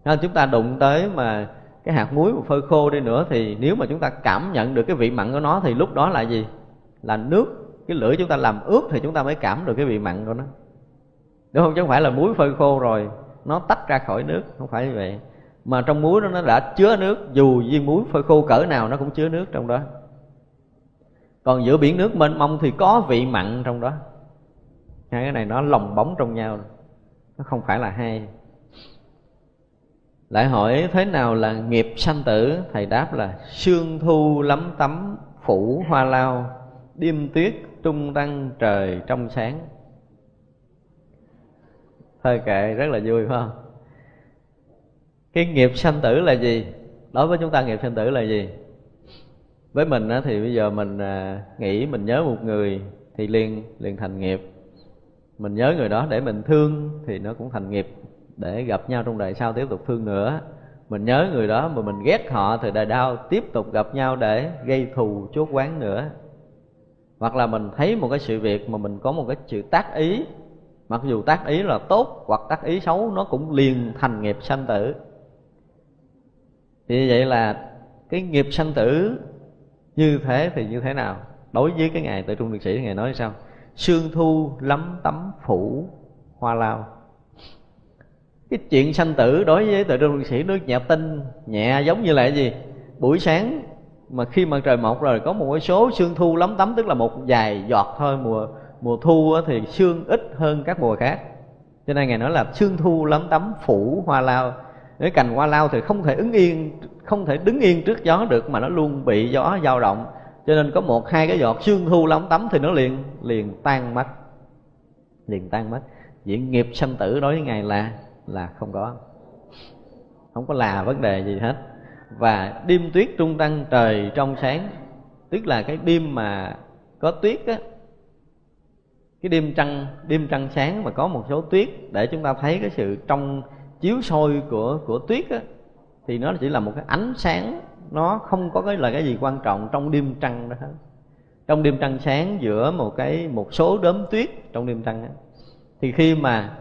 Nên chúng ta đụng tới mà cái hạt muối mà phơi khô đi nữa thì nếu mà chúng ta cảm nhận được cái vị mặn của nó thì lúc đó là gì? Là nước, cái lưỡi chúng ta làm ướt thì chúng ta mới cảm được cái vị mặn của nó. Đúng không? Chứ không phải là muối phơi khô rồi nó tách ra khỏi nước, không phải như vậy. Mà trong muối đó nó đã chứa nước, dù viên muối phơi khô cỡ nào nó cũng chứa nước trong đó. Còn giữa biển nước mênh mông thì có vị mặn trong đó hai cái này nó lồng bóng trong nhau. Nó không phải là hai. Lại hỏi thế nào là nghiệp sanh tử? Thầy đáp là sương thu lắm tắm phủ hoa lao, đêm tuyết trung tăng, trời trong sáng. Thôi kệ, rất là vui, phải không? Cái nghiệp sanh tử là gì? Đối với chúng ta, nghiệp sanh tử là gì? Với mình thì bây giờ mình à, nghĩ, mình nhớ một người thì liền liền thành nghiệp mình nhớ người đó để mình thương thì nó cũng thành nghiệp để gặp nhau trong đời sau tiếp tục thương nữa. Mình nhớ người đó mà mình ghét họ thì đời đau tiếp tục gặp nhau để gây thù, chốt quán nữa. Hoặc là mình thấy một cái sự việc mà mình có một cái sự tác ý, mặc dù tác ý là tốt hoặc tác ý xấu, nó cũng liền thành nghiệp sanh tử. Thì vậy là cái nghiệp sanh tử như thế thì như thế nào? Đối với cái ngày tự trung liệt sĩ, ngài nói sao? Sương thu lắm tấm phủ hoa lao. Cái chuyện sanh tử đối với tự trung liệt sĩ nước nhẹ tinh nhẹ giống như là cái gì? Buổi sáng mà khi mặt trời mọc rồi có một cái số sương thu lắm tấm, tức là một vài giọt thôi, mùa mùa thu thì sương ít hơn các mùa khác. Cho nên ngài nói là sương thu lắm tấm phủ hoa lao. Cái cành hoa lao thì không thể ứng yên, không thể đứng yên trước gió được mà nó luôn bị gió dao động cho nên có một, hai cái giọt sương thu lóng tắm thì nó liền liền tan mất. Liền tan mất. Diện nghiệp sanh tử đối với ngài là là không có. Không có là vấn đề gì hết. Và đêm tuyết trung tăng trời trong sáng, tức là cái đêm mà có tuyết á, cái đêm trăng đêm trăng sáng mà có một số tuyết để chúng ta thấy cái sự trong chiếu soi của của tuyết á, thì nó chỉ là một cái ánh sáng nó không có cái là cái gì quan trọng trong đêm trăng đó. Hết trong đêm trăng sáng giữa một cái một số đốm tuyết trong đêm trăng đó, thì khi mà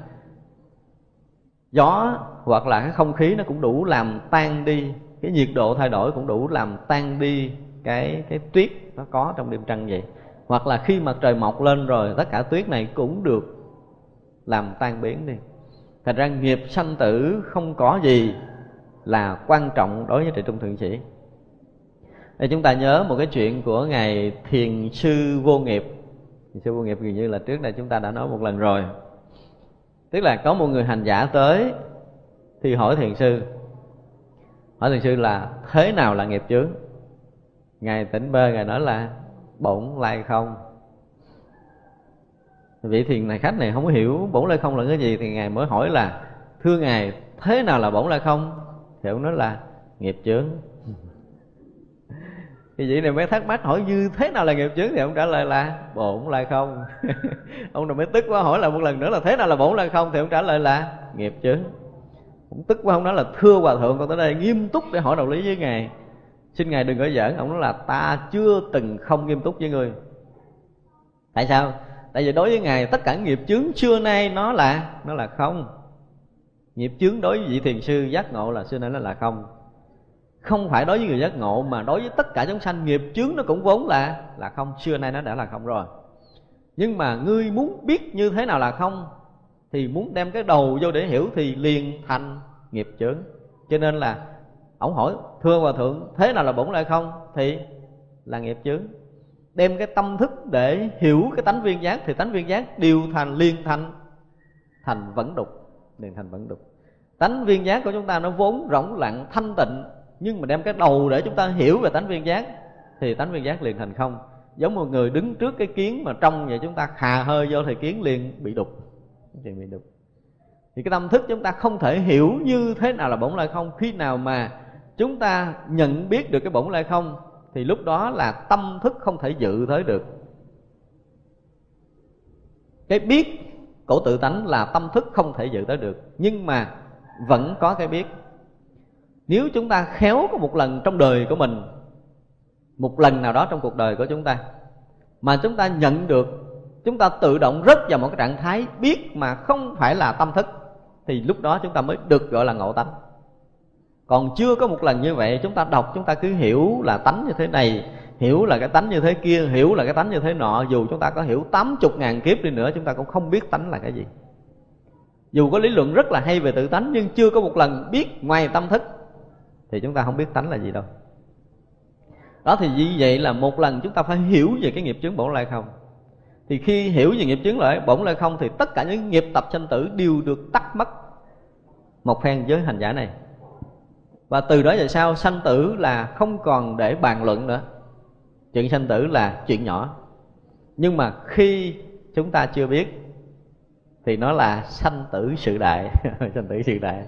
gió hoặc là cái không khí nó cũng đủ làm tan đi cái nhiệt độ thay đổi cũng đủ làm tan đi cái cái tuyết nó có trong đêm trăng vậy. Hoặc là khi mặt trời mọc lên rồi tất cả tuyết này cũng được làm tan biến đi. Thành ra nghiệp sanh tử không có gì là quan trọng đối với trì trung thượng sĩ đây chúng ta nhớ một cái chuyện của ngài thiền sư vô nghiệp. Thiền sư vô nghiệp gần như là trước đây chúng ta đã nói một lần rồi. Tức là có một người hành giả tới thì hỏi thiền sư, hỏi thiền sư là thế nào là nghiệp chướng? Ngài tỉnh bơ, ngài nói là bổn lai không. Vị thiền này khách này không có hiểu bổn lai không là cái gì thì ngài mới hỏi là, thưa ngài, thế nào là bổn lai không? Thì ông nói là nghiệp chướng thì vị này mới thắc mắc hỏi như thế nào là nghiệp chướng thì ông trả lời là bổn là không. Ông này mới tức quá, hỏi lại một lần nữa là thế nào là bổn là không thì ông trả lời là nghiệp chướng. Cũng tức quá, ông nói là thưa hòa thượng con tới đây nghiêm túc để hỏi đạo lý với ngài. Xin ngài đừng có giỡn, ông nói là ta chưa từng không nghiêm túc với người. Tại sao? Tại vì đối với ngài, tất cả nghiệp chướng xưa nay nó là nó là không. Nghiệp chướng đối với vị thiền sư giác ngộ là xưa nay nó là không không phải đối với người giác ngộ, mà đối với tất cả chúng sanh, nghiệp chướng nó cũng vốn là là không. Xưa nay nó đã là không rồi. Nhưng mà ngươi muốn biết như thế nào là không, thì muốn đem cái đầu vô để hiểu thì liền thành nghiệp chướng. Cho nên là, ổng hỏi, thưa hòa thượng, thế nào là bổn lại không? Thì là nghiệp chướng. Đem cái tâm thức để hiểu cái tánh viên giác, thì tánh viên giác điều thành liên thành thành vẫn đục, liền thành vẫn đục. Tánh viên giác của chúng ta nó vốn rỗng lặng, thanh tịnh nhưng mà đem cái đầu để chúng ta hiểu về tánh viên giác thì tánh viên giác liền thành không. Giống một người đứng trước cái kiến mà trong vậy chúng ta hà hơi vô thì kiến liền bị đục. Liền bị đục. Thì cái tâm thức chúng ta không thể hiểu như thế nào là bổn lai không. Khi nào mà chúng ta nhận biết được cái bổn lai không, thì lúc đó là tâm thức không thể dự tới được. Cái biết cổ tự tánh là tâm thức không thể dự tới được, nhưng mà vẫn có cái biết nếu chúng ta khéo có một lần trong đời của mình, một lần nào đó trong cuộc đời của chúng ta, mà chúng ta nhận được, chúng ta tự động rớt vào một cái trạng thái biết mà không phải là tâm thức, thì lúc đó chúng ta mới được gọi là ngộ tánh. Còn chưa có một lần như vậy, chúng ta đọc, chúng ta cứ hiểu là tánh như thế này, hiểu là cái tánh như thế kia, hiểu là cái tánh như thế nọ, dù chúng ta có hiểu tám chục ngàn kiếp đi nữa, chúng ta cũng không biết tánh là cái gì. Dù có lý luận rất là hay về tự tánh, nhưng chưa có một lần biết ngoài tâm thức thì chúng ta không biết tánh là gì đâu. Đó thì như vậy là một lần chúng ta phải hiểu về cái nghiệp chướng bổn lai không. Thì khi hiểu về nghiệp chướng lại bổn lai không thì tất cả những nghiệp tập sanh tử đều được tắt mất một phen với hành giả này. Và từ đó về sau sanh tử là không còn để bàn luận nữa. Chuyện sanh tử là chuyện nhỏ. Nhưng mà khi chúng ta chưa biết thì nó là sanh tử sự đại. Sanh tử sự đại.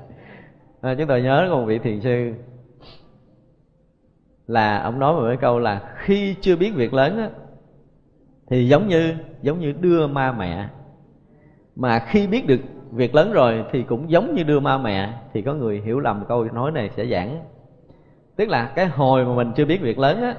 À, chúng tôi nhớ có một vị thiền sư là ông nói một cái câu là khi chưa biết việc lớn á, thì giống như giống như đưa ma mẹ. Mà khi biết được việc lớn rồi thì cũng giống như đưa ma mẹ thì có người hiểu lầm câu nói này sẽ giảng. Tức là cái hồi mà mình chưa biết việc lớn á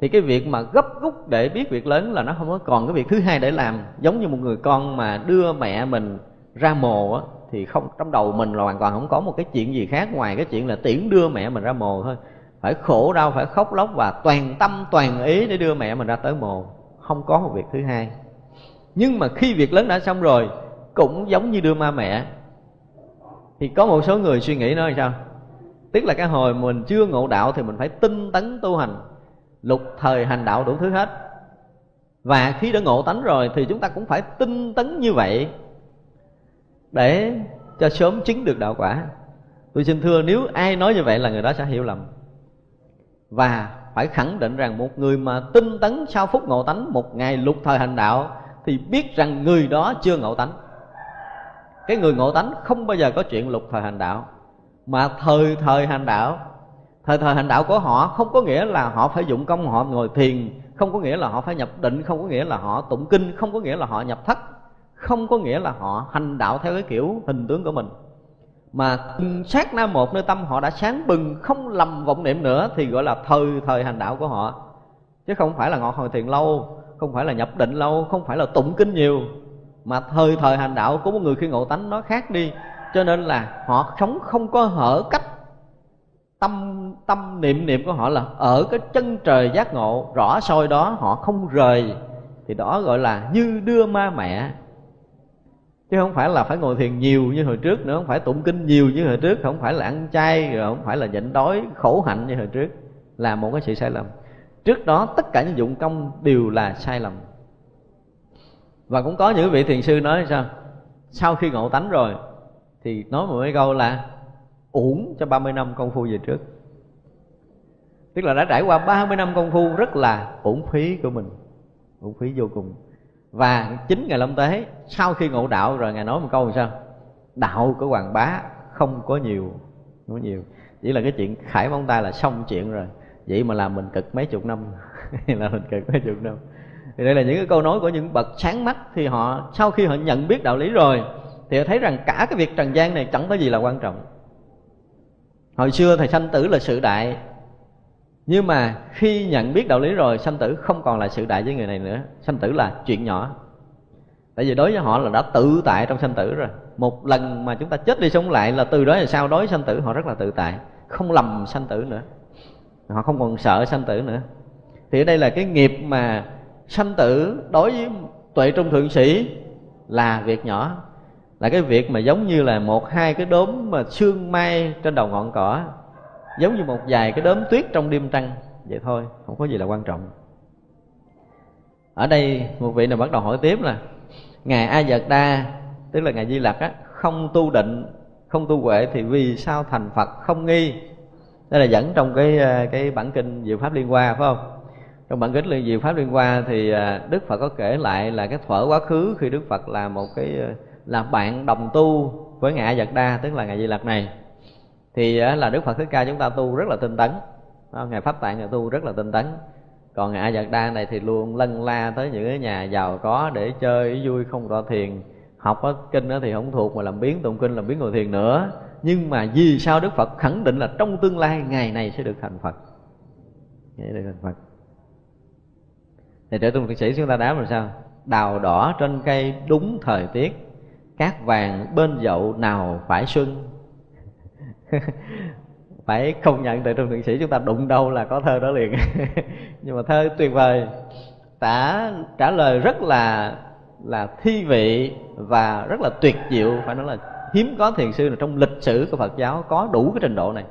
thì cái việc mà gấp rút để biết việc lớn là nó không có còn cái việc thứ hai để làm. Giống như một người con mà đưa mẹ mình ra mồ á thì không trong đầu mình là hoàn toàn không có một cái chuyện gì khác ngoài cái chuyện là tiễn đưa mẹ mình ra mồ thôi phải khổ đau, phải khóc lóc và toàn tâm, toàn ý để đưa mẹ mình ra tới mồ. Không có một việc thứ hai. Nhưng mà khi việc lớn đã xong rồi, cũng giống như đưa ma mẹ, thì có một số người suy nghĩ nói sao? Tức là cái hồi mình chưa ngộ đạo thì mình phải tinh tấn tu hành. Lục thời hành đạo đủ thứ hết. Và khi đã ngộ tánh rồi thì chúng ta cũng phải tinh tấn như vậy để cho sớm chứng được đạo quả. Tôi xin thưa, nếu ai nói như vậy là người đó sẽ hiểu lầm và phải khẳng định rằng một người mà tinh tấn sau phút ngộ tánh, một ngày lục thời hành đạo, thì biết rằng người đó chưa ngộ tánh. Cái người ngộ tánh không bao giờ có chuyện lục thời hành đạo, mà thời thời hành đạo. Thời thời hành đạo của họ không có nghĩa là họ phải dụng công, họ ngồi thiền, không có nghĩa là họ phải nhập định, không có nghĩa là họ tụng kinh, không có nghĩa là họ nhập thất, không có nghĩa là họ hành đạo theo cái kiểu hình tướng của mình mà sát na một nơi tâm họ đã sáng bừng, không lầm vọng niệm nữa thì gọi là thời thời hành đạo của họ. Chứ không phải là ngọt hồi thiền lâu, không phải là nhập định lâu, không phải là tụng kinh nhiều. Mà thời thời hành đạo của một người khi ngộ tánh nó khác đi. Cho nên là họ sống không có hở cách. Tâm tâm niệm niệm của họ là ở cái chân trời giác ngộ, rõ soi đó, họ không rời. Thì đó gọi là như đưa ma mẹ chứ không phải là phải ngồi thiền nhiều như hồi trước nữa, không phải tụng kinh nhiều như hồi trước, không phải là ăn chay, rồi không phải là nhịn đói, khổ hạnh như hồi trước. Là một cái sự sai lầm. Trước đó, tất cả những dụng công đều là sai lầm. Và cũng có những vị thiền sư nói sao? Sau khi ngộ tánh rồi, thì nói một cái câu là, uổng cho 30 năm công phu về trước. Tức là đã trải qua 30 năm công phu, rất là uổng phí của mình, uổng phí vô cùng và chính ngày lâm tế, sau khi ngộ đạo rồi, ngài nói một câu làm sao? Đạo của hoàng bá không có nhiều, không có nhiều. Chỉ là cái chuyện khải móng tay là xong chuyện rồi. Vậy mà làm mình cực mấy chục năm. Là mình cực mấy chục năm. Thì đây là những cái câu nói của những bậc sáng mắt. Thì họ, sau khi họ nhận biết đạo lý rồi, thì họ thấy rằng cả cái việc trần gian này chẳng có gì là quan trọng. Hồi xưa thầy sanh tử là sự đại nhưng mà khi nhận biết đạo lý rồi, sanh tử không còn là sự đại với người này nữa. Sanh tử là chuyện nhỏ. Tại vì đối với họ là đã tự tại trong sanh tử rồi. Một lần mà chúng ta chết đi sống lại là từ đó là sau đối với sanh tử, họ rất là tự tại. Không lầm sanh tử nữa. Họ không còn sợ sanh tử nữa. Thì ở đây là cái nghiệp mà sanh tử đối với tuệ trung thượng sĩ là việc nhỏ. Là cái việc mà giống như là một, hai cái đốm mà sương mai trên đầu ngọn cỏ giống như một vài cái đốm tuyết trong đêm trăng vậy thôi, không có gì là quan trọng. Ở đây một vị nào bắt đầu hỏi tiếp là, ngài a dật đa, tức là ngài di lặc á, không tu định, không tu huệ thì vì sao thành phật không nghi? Đây là dẫn trong cái ờ, cái bản kinh diệu pháp liên hoa, phải không? Trong bản kinh diệu pháp liên hoa thì ờ, đức phật có kể lại là cái thuở quá khứ khi đức phật là một cái ờ, là bạn đồng tu với ngài a dật đa, tức là ngài di lặc này thì à, là đức phật thích ca chúng ta tu rất là tinh tấn. Ngài pháp tạng ngài tu rất là tinh tấn. Còn ngài a dật đa này thì luôn lân la tới những cái nhà giàu có để chơi vui không rõ thiền. Học ở kinh thì không thuộc mà làm biến tụng kinh, làm biến ngồi thiền nữa. Nhưng mà vì sao đức phật khẳng định là trong tương lai ngày này sẽ được thành phật? Sẽ được thành phật. Thì trở tu sĩ chúng ta đáp làm sao? Đào đỏ trên cây đúng thời tiết, cát vàng bên dậu nào phải xuân phải không nhận từ trong thượng sĩ chúng ta đụng đâu là có thơ đó liền. Nhưng mà thơ tuyệt vời, tả trả lời rất là là thi vị và rất là tuyệt diệu. Phải nói là hiếm có thiền sư nào trong lịch sử của Phật giáo có đủ cái trình độ này.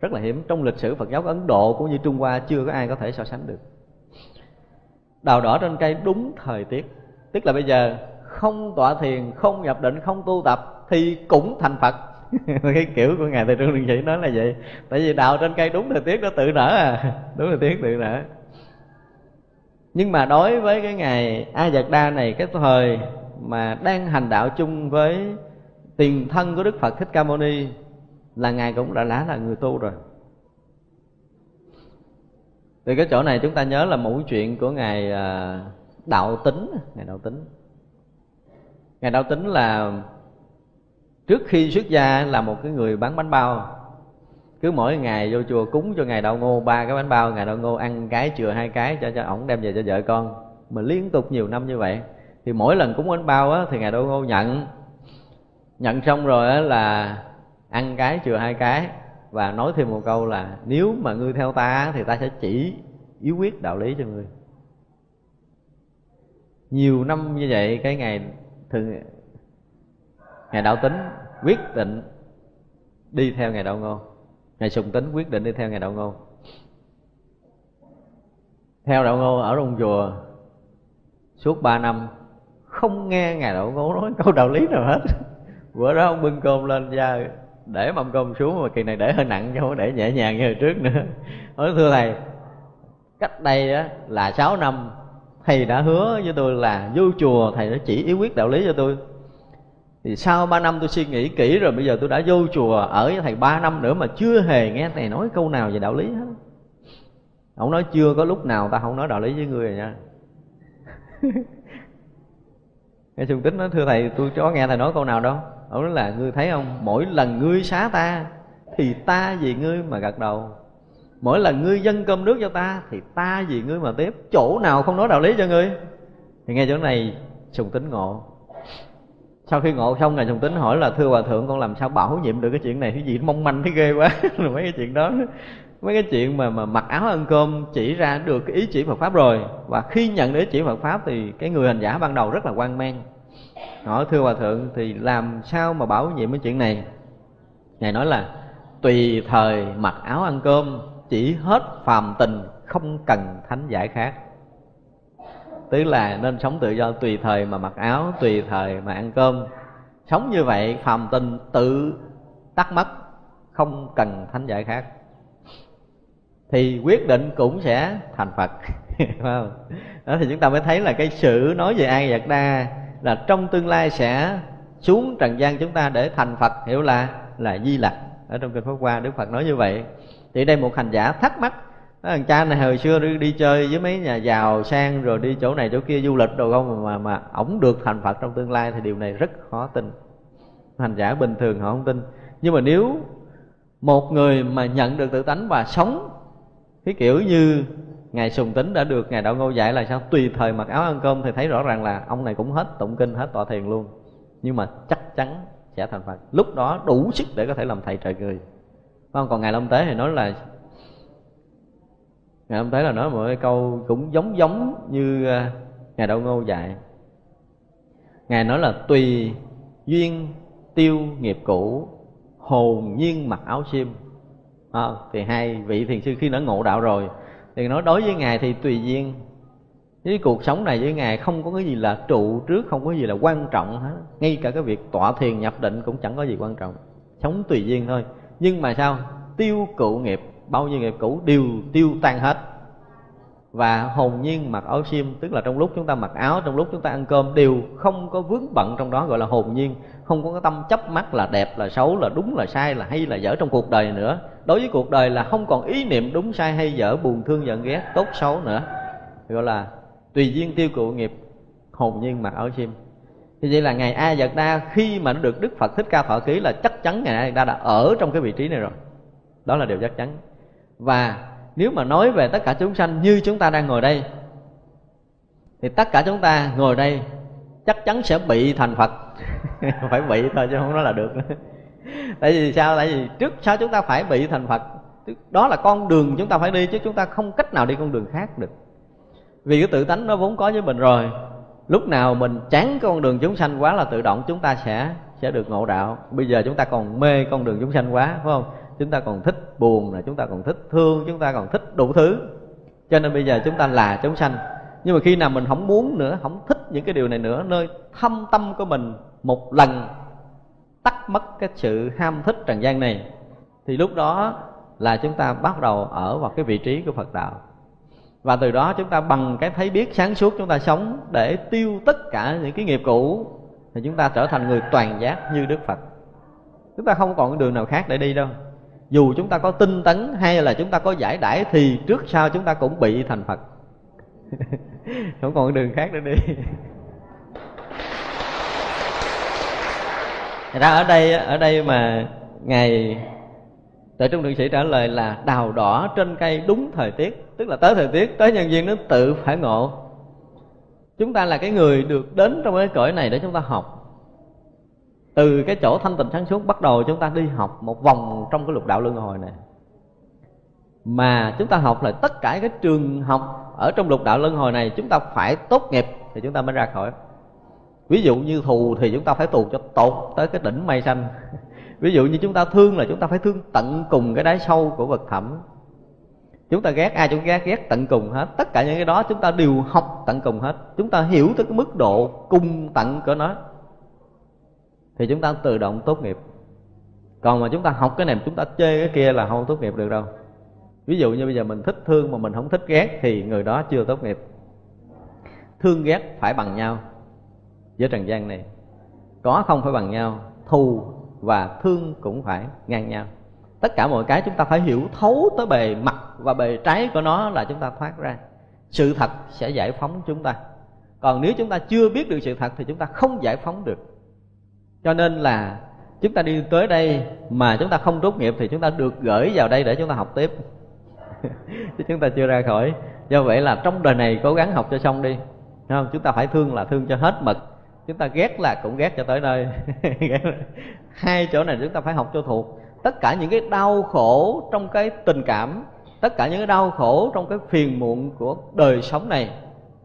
Rất là hiếm. Trong lịch sử Phật giáo của Ấn Độ cũng như Trung Hoa chưa có ai có thể so sánh được. Đào đỏ trên cây đúng thời tiết. Tức là bây giờ không tọa thiền, không nhập định, không tu tập thì cũng thành Phật. cái kiểu của ngài thầy trương đường sĩ nói là vậy. Tại vì đào trên cây đúng thời tiết nó tự nở à. Đúng thời tiết tự nở. Nhưng mà đối với cái ngày a giật đa này, cái thời mà đang hành đạo chung với tiền thân của đức phật thích ca mâu ni là ngài cũng đã lá là người tu rồi. Từ cái chỗ này chúng ta nhớ là một chuyện của ngài à, đạo tính. Ngài đạo tính. Ngài đạo tính là trước khi xuất gia là một cái người bán bánh bao. Cứ mỗi ngày vô chùa cúng cho ngài đạo ngô ba cái bánh bao ngài đạo ngô ăn cái chừa hai cái cho cho ổng đem về cho vợ con. Mà liên tục nhiều năm như vậy thì mỗi lần cúng bánh bao á, thì ngài đạo ngô nhận. Nhận xong rồi á, là ăn cái chừa hai cái và nói thêm một câu là nếu mà ngươi theo ta thì ta sẽ chỉ yếu quyết đạo lý cho ngươi. Nhiều năm như vậy cái ngày thường ngài đạo tính quyết định đi theo ngài đạo ngô ngài sùng tính quyết định đi theo ngài đạo ngô theo đạo ngô ở trong chùa suốt ba năm, không nghe ngài đạo ngô nói câu đạo lý nào hết. Bữa đó ông bưng cơm lên ra, để mâm cơm xuống, mà kỳ này để hơi nặng chứ không để nhẹ nhàng như hồi trước nữa. Nói, thưa thầy, cách đây đó là 6 năm, thầy đã hứa với tôi là vô chùa thầy đã chỉ ý quyết đạo lý cho tôi thì sau 3 năm tôi suy nghĩ kỹ rồi, bây giờ tôi đã vô chùa ở với thầy 3 năm nữa mà chưa hề nghe thầy nói câu nào về đạo lý hết. Ông nói chưa có lúc nào ta không nói đạo lý với người rồi nha. Nghe sùng tính nói, thưa thầy, tôi có nghe thầy nói câu nào đâu. Ông nói là, ngươi thấy không? Mỗi lần ngươi xá ta, thì ta vì ngươi mà gật đầu. Mỗi lần ngươi dâng cơm nước cho ta, thì ta vì ngươi mà tiếp. Chỗ nào không nói đạo lý cho ngươi? Thì nghe chỗ này sùng tính ngộ sau khi ngộ xong, ngài Trùng tính hỏi là, thưa hòa thượng, con làm sao bảo nhiệm được cái chuyện này? Cái gì mong manh thấy ghê quá. Mấy cái chuyện đó. Mấy cái chuyện mà mà mặc áo ăn cơm chỉ ra được cái ý chỉ Phật pháp rồi. Và khi nhận được ý chỉ Phật pháp thì cái người hành giả ban đầu rất là quan mang. Hỏi, thưa hòa thượng, thì làm sao mà bảo nhiệm cái chuyện này? Ngài nói là, tùy thời mặc áo ăn cơm, chỉ hết phàm tình, không cần thánh giải khác tức là nên sống tự do tùy thời mà mặc áo, tùy thời mà ăn cơm. Sống như vậy, phàm tình tự tắt mất, không cần thánh giải khác. Thì quyết định cũng sẽ thành phật. Đó, thì chúng ta mới thấy là cái sự nói về ai vật đa là trong tương lai sẽ xuống trần gian chúng ta để thành phật, hiểu là là di lặc. Ở trong kinh pháp hoa đức phật nói như vậy. Thì đây một hành giả thắc mắc thằng cha này hồi xưa đi, đi chơi với mấy nhà giàu sang rồi đi chỗ này chỗ kia du lịch đồ không mà mà ổng được thành phật trong tương lai thì điều này rất khó tin. Hành giả bình thường họ không tin. Nhưng mà nếu một người mà nhận được tự tánh và sống cái kiểu như ngài sùng tính đã được ngài đạo ngô dạy là sao? Tùy thời mặc áo ăn cơm thì thấy rõ ràng là ông này cũng hết tụng kinh hết tọa thiền luôn. Nhưng mà chắc chắn sẽ thành phật. Lúc đó đủ sức để có thể làm thầy trời người. Không? Còn ngài long tế thì nói là ngài long thấy là nói một cái câu cũng giống giống như à, ngài đạo ngô dạy. Ngài nói là tùy duyên tiêu nghiệp cũ hồn nhiên mặc áo xiêm. À, thì hai vị thiền sư khi đã ngộ đạo rồi thì nói đối với ngài thì tùy duyên. Với cuộc sống này với ngài không có cái gì là trụ trước không có gì là quan trọng hết. Ngay cả cái việc tọa thiền nhập định cũng chẳng có gì quan trọng. Sống tùy duyên thôi. Nhưng mà sao? Tiêu cựu nghiệp bao nhiêu nghiệp cũ đều tiêu tan hết. Và hồn nhiên mặc áo sim tức là trong lúc chúng ta mặc áo, trong lúc chúng ta ăn cơm, đều không có vướng bận trong đó, gọi là hồn nhiên. Không có cái tâm chấp mắt là đẹp, là xấu, là đúng, là sai, là hay, là dở trong cuộc đời nữa. Đối với cuộc đời là không còn ý niệm đúng, sai, hay, dở, buồn, thương, giận, ghét, tốt, xấu nữa. Gọi là tùy duyên tiêu cựu nghiệp, hồn nhiên mặc áo sim thì vậy là ngày a giật đa, khi mà nó được đức phật thích ca thọ ký là chắc chắn ngày a giật đa đã ở trong cái vị trí này rồi. Đó là điều chắc chắn và nếu mà nói về tất cả chúng sanh như chúng ta đang ngồi đây, thì tất cả chúng ta ngồi đây chắc chắn sẽ bị thành phật. Phải bị thôi chứ không nói là được. Tại vì sao? Tại vì trước sau chúng ta phải bị thành phật. Đó là con đường chúng ta phải đi chứ chúng ta không cách nào đi con đường khác được. Vì cái tự tánh nó vốn có với mình rồi, lúc nào mình chán con đường chúng sanh quá là tự động chúng ta sẽ sẽ được ngộ đạo. Bây giờ chúng ta còn mê con đường chúng sanh quá, phải không? Chúng ta còn thích buồn là chúng ta còn thích thương, chúng ta còn thích đủ thứ. Cho nên bây giờ chúng ta là chúng sanh. Nhưng mà khi nào mình không muốn nữa, không thích những cái điều này nữa, nơi thâm tâm của mình một lần tắt mất cái sự ham thích trần gian này, thì lúc đó là chúng ta bắt đầu ở vào cái vị trí của phật đạo. Và từ đó chúng ta bằng cái thấy biết sáng suốt chúng ta sống để tiêu tất cả những cái nghiệp cũ, thì chúng ta trở thành người toàn giác như đức phật. Chúng ta không còn cái đường nào khác để đi đâu dù chúng ta có tinh tấn hay là chúng ta có giải đãi thì trước sau chúng ta cũng bị thành phật. Không còn đường khác nữa đi. Thật ra ở đây ở đây mà ngài Tại Trung Thượng Sĩ trả lời là đào đỏ trên cây đúng thời tiết. Tức là tới thời tiết, tới nhân viên nó tự phải ngộ. Chúng ta là cái người được đến trong cái cõi này để chúng ta học. Từ cái chỗ thanh tịnh sáng suốt bắt đầu chúng ta đi học một vòng trong cái lục đạo luân hồi này. Mà chúng ta học là tất cả cái trường học ở trong lục đạo luân hồi này, Chúng ta phải tốt nghiệp thì chúng ta mới ra khỏi. Ví dụ như thù thì chúng ta phải tù cho tột tới cái đỉnh mây xanh. Ví dụ như chúng ta thương là chúng ta phải thương tận cùng cái đáy sâu của vật thẳm. Chúng ta ghét ai chúng ghét ghét tận cùng hết. Tất cả những cái đó chúng ta đều học tận cùng hết. Chúng ta hiểu tới cái mức độ cung tận của nó thì chúng ta tự động tốt nghiệp. Còn mà chúng ta học cái này, chúng ta chê cái kia là không tốt nghiệp được đâu. Ví dụ như bây giờ mình thích thương mà mình không thích ghét thì người đó chưa tốt nghiệp. Thương ghét phải bằng nhau. Với trần gian này, có không phải bằng nhau, thù và thương cũng phải ngang nhau. Tất cả mọi cái chúng ta phải hiểu thấu tới bề mặt và bề trái của nó là chúng ta thoát ra. Sự thật sẽ giải phóng chúng ta. Còn nếu chúng ta chưa biết được sự thật thì chúng ta không giải phóng được cho nên là chúng ta đi tới đây mà chúng ta không tốt nghiệp thì chúng ta được gửi vào đây để chúng ta học tiếp. Chứ chúng ta chưa ra khỏi. Do vậy là trong đời này cố gắng học cho xong đi. Không? Chúng ta phải thương là thương cho hết mực. Chúng ta ghét là cũng ghét cho tới nơi. Hai chỗ này chúng ta phải học cho thuộc. Tất cả những cái đau khổ trong cái tình cảm, tất cả những cái đau khổ trong cái phiền muộn của đời sống này,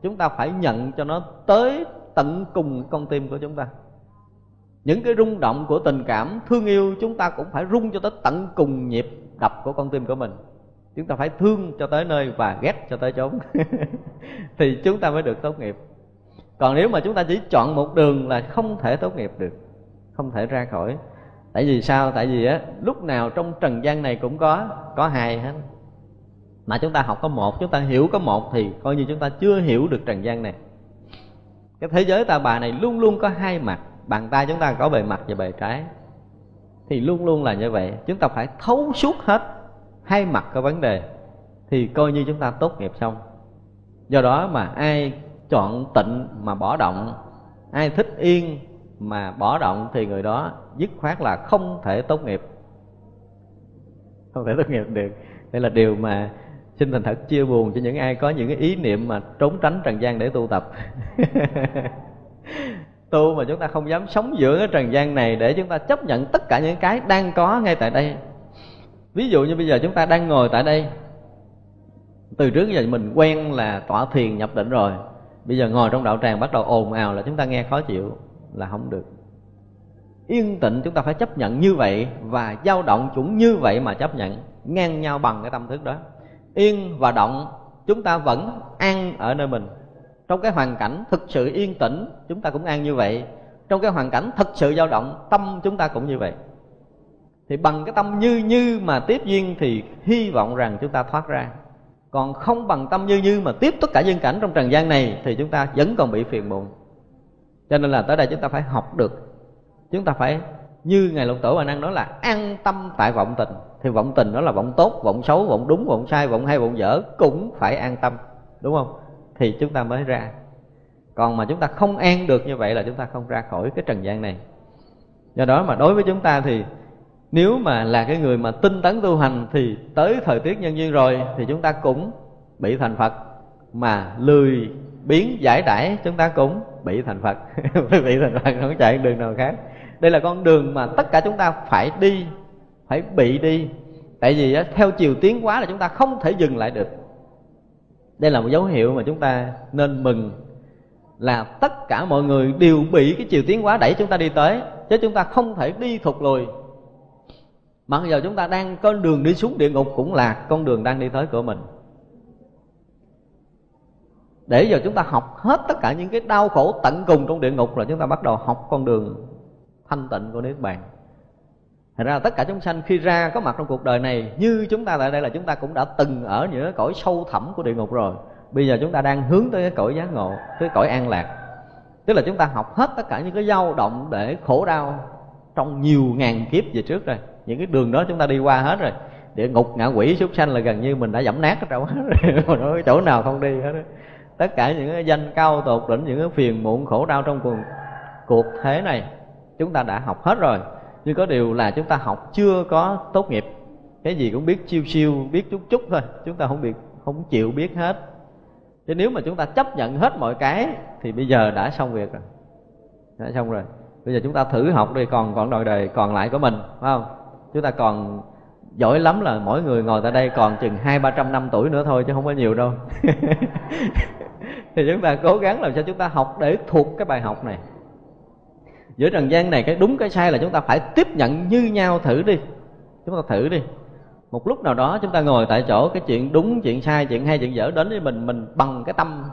chúng ta phải nhận cho nó tới tận cùng con tim của chúng ta những cái rung động của tình cảm thương yêu chúng ta cũng phải rung cho tới tận cùng nhịp đập của con tim của mình. Chúng ta phải thương cho tới nơi và ghét cho tới chốn. Thì chúng ta mới được tốt nghiệp. Còn nếu mà chúng ta chỉ chọn một đường là không thể tốt nghiệp được, không thể ra khỏi. Tại vì sao? Tại vì á, lúc nào trong trần gian này cũng có có hai hết. Mà chúng ta học có một, chúng ta hiểu có một thì coi như chúng ta chưa hiểu được trần gian này. Cái thế giới ta bà này luôn luôn có hai mặt bàn tay chúng ta có bề mặt và bề trái. Thì luôn luôn là như vậy. Chúng ta phải thấu suốt hết hai mặt của vấn đề thì coi như chúng ta tốt nghiệp xong. Do đó mà ai chọn tịnh mà bỏ động, ai thích yên mà bỏ động thì người đó dứt khoát là không thể tốt nghiệp. Không thể tốt nghiệp được. Đây là điều mà xin thành thật chia buồn cho những ai có những cái ý niệm mà trốn tránh trần gian để tu tập. tu mà chúng ta không dám sống giữa cái trần gian này để chúng ta chấp nhận tất cả những cái đang có ngay tại đây. Ví dụ như bây giờ chúng ta đang ngồi tại đây. Từ trước giờ mình quen là tỏa thiền nhập định rồi. Bây giờ ngồi trong đạo tràng bắt đầu ồn ào là chúng ta nghe khó chịu là không được. Yên tịnh chúng ta phải chấp nhận như vậy và dao động cũng như vậy mà chấp nhận, ngang nhau bằng cái tâm thức đó. Yên và động chúng ta vẫn an ở nơi mình trong cái hoàn cảnh thực sự yên tĩnh, chúng ta cũng an như vậy. Trong cái hoàn cảnh thực sự dao động, tâm chúng ta cũng như vậy. Thì bằng cái tâm như như mà tiếp duyên thì hy vọng rằng chúng ta thoát ra. Còn không bằng tâm như như mà tiếp tất cả duyên cảnh trong trần gian này thì chúng ta vẫn còn bị phiền muộn. Cho nên là tới đây chúng ta phải học được. Chúng ta phải, như ngài lục tổ bà năng nói là, an tâm tại vọng tình. Thì vọng tình đó là vọng tốt, vọng xấu, vọng đúng, vọng sai, vọng hay, vọng dở cũng phải an tâm. Đúng không? Thì chúng ta mới ra. Còn mà chúng ta không an được như vậy là chúng ta không ra khỏi cái trần gian này. Do đó mà đối với chúng ta thì nếu mà là cái người mà tinh tấn tu hành thì tới thời tiết nhân duyên rồi thì chúng ta cũng bị thành phật. Mà lười biến giải đãi chúng ta cũng bị thành phật. Bị thành phật không chạy đường nào khác. Đây là con đường mà tất cả chúng ta phải đi, phải bị đi. Tại vì theo chiều tiến quá là chúng ta không thể dừng lại được đây là một dấu hiệu mà chúng ta nên mừng là tất cả mọi người đều bị cái chiều tiến quá đẩy chúng ta đi tới, chứ chúng ta không thể đi thụt lùi. Mặc giờ chúng ta đang con đường đi xuống địa ngục cũng là con đường đang đi tới của mình. Để giờ chúng ta học hết tất cả những cái đau khổ tận cùng trong địa ngục là chúng ta bắt đầu học con đường thanh tịnh của niết bàn. Thật ra tất cả chúng sanh khi ra có mặt trong cuộc đời này Như chúng ta tại đây là chúng ta cũng đã từng ở những cái cõi sâu thẳm của địa ngục rồi. Bây giờ chúng ta đang hướng tới cái cõi giác ngộ Cái cõi an lạc. Tức là chúng ta học hết tất cả những cái dao động để khổ đau Trong nhiều ngàn kiếp về trước rồi. Những cái đường đó chúng ta đi qua hết rồi. Địa ngục ngạ quỷ súc sanh là gần như mình đã dẫm nát ở trong hết rồi. Nói chỗ nào không đi hết rồi. Tất cả những cái danh cao tột đỉnh Những cái phiền muộn khổ đau trong cuộc, cuộc thế này Chúng ta đã học hết rồi nhưng có điều là chúng ta học chưa có tốt nghiệp. Cái gì cũng biết chiêu siêu biết chút chút thôi. Chúng ta không biết, không chịu biết hết. Chứ nếu mà chúng ta chấp nhận hết mọi cái, thì bây giờ đã xong việc rồi. Đã xong rồi. Bây giờ chúng ta thử học đi, còn còn đời đời, còn lại của mình, phải không? Chúng ta còn giỏi lắm là mỗi người ngồi tại đây còn chừng hai, ba trăm năm tuổi nữa thôi, chứ không có nhiều đâu. Thì chúng ta cố gắng làm sao chúng ta học để thuộc cái bài học này giữa trần gian này, cái đúng, cái sai là chúng ta phải tiếp nhận như nhau thử đi. Chúng ta thử đi. Một lúc nào đó chúng ta ngồi tại chỗ, cái chuyện đúng, chuyện sai, chuyện hay, chuyện dở đến với mình mình bằng cái tâm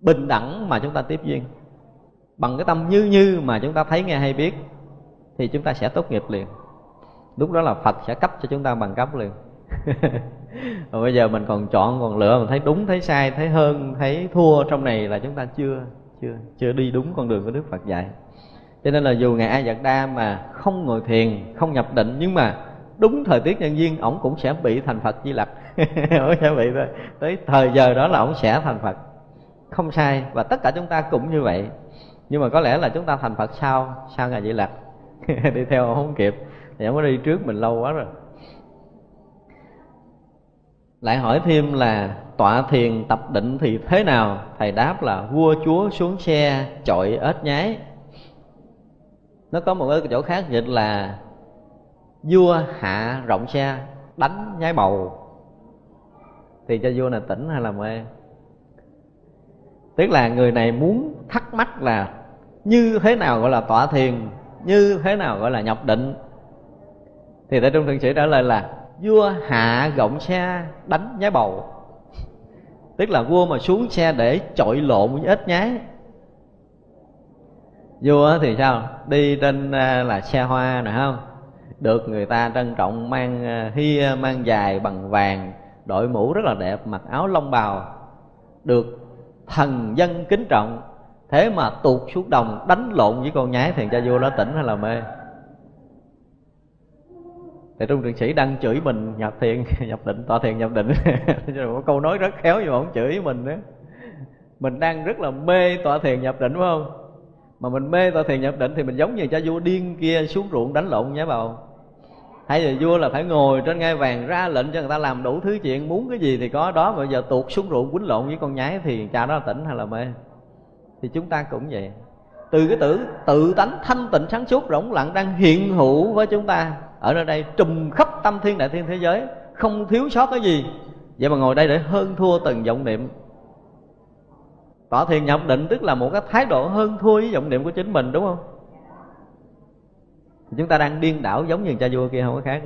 bình đẳng mà chúng ta tiếp duyên. Bằng cái tâm như như mà chúng ta thấy, nghe hay biết, thì chúng ta sẽ tốt nghiệp liền. Lúc đó là phật sẽ cấp cho chúng ta bằng cấp liền. Rồi bây giờ mình còn chọn còn lựa, mình thấy đúng, thấy sai, thấy hơn, thấy thua trong này là chúng ta chưa chưa chưa đi đúng con đường của đức phật dạy cho nên là dù ngài a Dật đa mà không ngồi thiền, không nhập định, nhưng mà đúng thời tiết nhân duyên, ổng cũng sẽ bị thành phật di lặc. Ổng sẽ bị thôi. Tới thời giờ đó là ổng sẽ thành phật. Không sai, và tất cả chúng ta cũng như vậy. Nhưng mà có lẽ là chúng ta thành phật sau sau ngài di lặc. Đi theo không kịp. Thì ổng có đi trước mình lâu quá rồi. Lại hỏi thêm là tọa thiền tập định thì thế nào? Thầy đáp là vua chúa xuống xe chọi ếch nhái nó có một cái chỗ khác dịch là vua hạ rộng xe, đánh nhái bầu. Thì cho vua là tỉnh hay là mê? Tức là người này muốn thắc mắc là như thế nào gọi là tọa thiền, như thế nào gọi là nhập định? Thì tại trung thượng sĩ trả lời là vua hạ gọng xe, đánh nhái bầu. Tức là vua mà xuống xe để chọi lộn với ếch nhái vua thì sao? Đi trên à, là xe hoa nè không? Được người ta trân trọng mang à, hi à, mang dài bằng vàng đội mũ rất là đẹp mặc áo lông bào. Được thần dân kính trọng thế mà tuột xuống đồng đánh lộn với con nhái thì cha vua đó tỉnh hay là mê? Thì trung thượng sĩ đang chửi mình nhập thiền nhập định tọa thiền nhập định. Có câu nói rất khéo nhưng mà ông chửi mình đó mình đang rất là mê tọa thiền nhập định phải không? Mà mình mê tọa thiền nhập định thì mình giống như cha vua điên kia xuống ruộng đánh lộn nhá bầu hay là vua là phải ngồi trên ngai vàng ra lệnh cho người ta làm đủ thứ chuyện, muốn cái gì thì có đó, mà giờ tuột xuống ruộng quýnh lộn với con nhái thì cha đó là tỉnh hay là mê? Thì chúng ta cũng vậy. Từ cái tử, tự tánh thanh tịnh sáng suốt, rỗng lặng đang hiện hữu với chúng ta, ở nơi đây trùm khắp tâm thiên đại thiên thế giới, không thiếu sót cái gì. Vậy mà ngồi đây để hơn thua từng vọng niệm tọa thiền nhập định tức là một cái thái độ hơn thua với vọng niệm của chính mình, đúng không? Chúng ta đang điên đảo giống như cha vua kia, không có khác.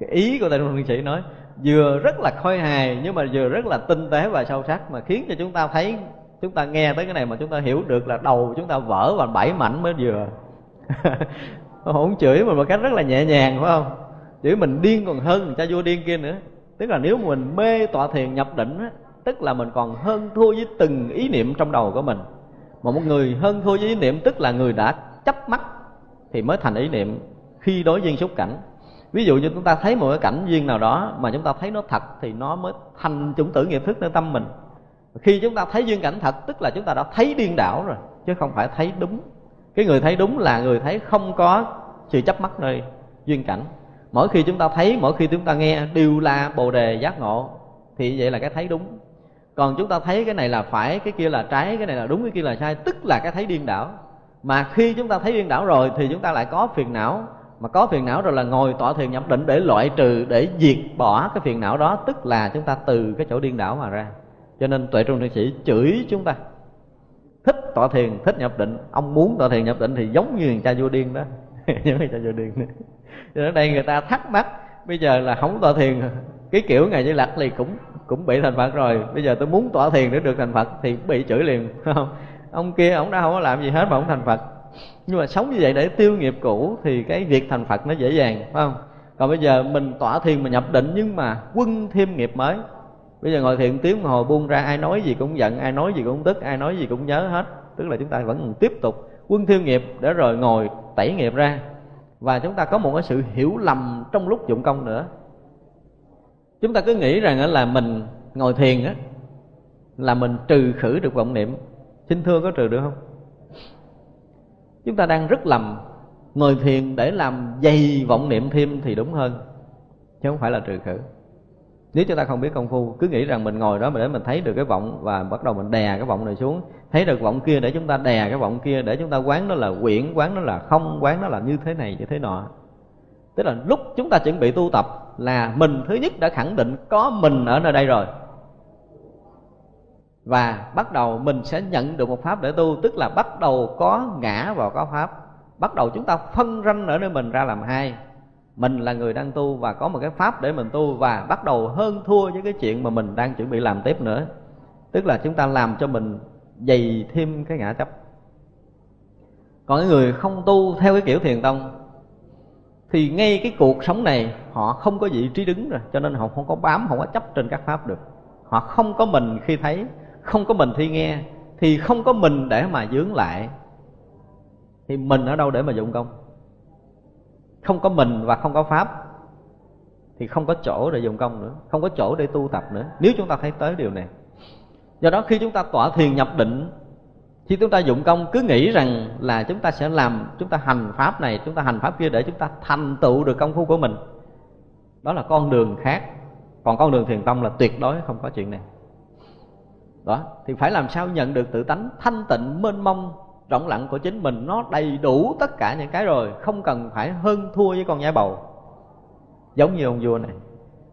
Cái ý của tên luân sĩ nói, vừa rất là khôi hài nhưng mà vừa rất là tinh tế và sâu sắc mà khiến cho chúng ta thấy, chúng ta nghe tới cái này mà chúng ta hiểu được là đầu chúng ta vỡ và bảy mảnh mới vừa. Không chửi mình một cách rất là nhẹ nhàng, phải không? Chửi mình điên còn hơn cha vua điên kia nữa. Tức là nếu mình mê tọa thiền nhập định á tức là mình còn hơn thua với từng ý niệm trong đầu của mình. Mà một người hơn thua với ý niệm tức là người đã chấp mắt thì mới thành ý niệm khi đối duyên xúc cảnh. Ví dụ như chúng ta thấy một cái cảnh duyên nào đó mà chúng ta thấy nó thật thì nó mới thành chủng tử nghiệp thức nơi tâm mình. Khi chúng ta thấy duyên cảnh thật tức là chúng ta đã thấy điên đảo rồi, chứ không phải thấy đúng. Cái người thấy đúng là người thấy không có sự chấp mắc nơi duyên cảnh. Mỗi khi chúng ta thấy, mỗi khi chúng ta nghe đều là bồ đề giác ngộ, thì vậy là cái thấy đúng còn chúng ta thấy cái này là phải, cái kia là trái, cái này là đúng, cái kia là sai. Tức là cái thấy điên đảo. Mà khi chúng ta thấy điên đảo rồi thì chúng ta lại có phiền não. Mà có phiền não rồi là ngồi tọa thiền nhập định để loại trừ, để diệt bỏ cái phiền não đó. Tức là chúng ta từ cái chỗ điên đảo mà ra. Cho nên tuệ trung thượng sĩ chửi chúng ta. Thích tọa thiền, thích nhập định. Ông muốn tọa thiền nhập định thì giống như cha vua điên đó. Giống như cha vua điên. Đó. cho ở đây người ta thắc mắc, bây giờ là không tọa thiền, cái kiểu ngày như lạc thì cũng cũng bị thành phật rồi. Bây giờ tôi muốn tỏa thiền để được thành phật thì bị chửi liền không? Ông kia, ông đã không có làm gì hết mà ông thành phật. Nhưng mà sống như vậy để tiêu nghiệp cũ thì cái việc thành phật nó dễ dàng, phải không? Còn bây giờ mình tỏa thiền mà nhập định nhưng mà quân thêm nghiệp mới. Bây giờ ngồi thiền tiếng hồi buông ra, ai nói gì cũng giận, ai nói gì cũng tức, ai nói gì cũng nhớ hết. Tức là chúng ta vẫn tiếp tục quân thiêu nghiệp để rồi ngồi tẩy nghiệp ra. Và chúng ta có một cái sự hiểu lầm trong lúc dụng công nữa chúng ta cứ nghĩ rằng là mình ngồi thiền á, là mình trừ khử được vọng niệm. Xin thưa có trừ được không? Chúng ta đang rất lầm, ngồi thiền để làm dày vọng niệm thêm thì đúng hơn, chứ không phải là trừ khử. Nếu chúng ta không biết công phu, cứ nghĩ rằng mình ngồi đó mà để mình thấy được cái vọng và bắt đầu mình đè cái vọng này xuống, thấy được vọng kia để chúng ta đè cái vọng kia, để chúng ta quán nó là quyển, quán nó là không, quán nó là như thế này, như thế nọ. Tức là lúc chúng ta chuẩn bị tu tập là mình thứ nhất đã khẳng định có mình ở nơi đây rồi. Và bắt đầu mình sẽ nhận được một pháp để tu, tức là bắt đầu có ngã vào có pháp. Bắt đầu chúng ta phân ranh ở nơi mình ra làm hai. Mình là người đang tu và có một cái pháp để mình tu, và bắt đầu hơn thua với cái chuyện mà mình đang chuẩn bị làm tiếp nữa. Tức là chúng ta làm cho mình dày thêm cái ngã chấp. Còn cái người không tu theo cái kiểu thiền tông thì ngay cái cuộc sống này, họ không có vị trí đứng rồi, cho nên họ không có bám, không có chấp trên các pháp được. Họ không có mình khi thấy, không có mình khi nghe, thì không có mình để mà dướng lại. Thì mình ở đâu để mà dụng công? Không có mình và không có pháp, thì không có chỗ để dùng công nữa, không có chỗ để tu tập nữa. Nếu chúng ta thấy tới điều này. Do đó khi chúng ta tỏa thiền nhập định khi chúng ta dụng công, cứ nghĩ rằng là chúng ta sẽ làm, chúng ta hành pháp này, chúng ta hành pháp kia để chúng ta thành tựu được công phu của mình. Đó là con đường khác. Còn con đường thiền tông là tuyệt đối không có chuyện này. Đó, thì phải làm sao nhận được tự tánh thanh tịnh, mênh mông, rộng lặng của chính mình? Nó đầy đủ tất cả những cái rồi, không cần phải hơn thua với con nhái bầu. Giống như ông vua này,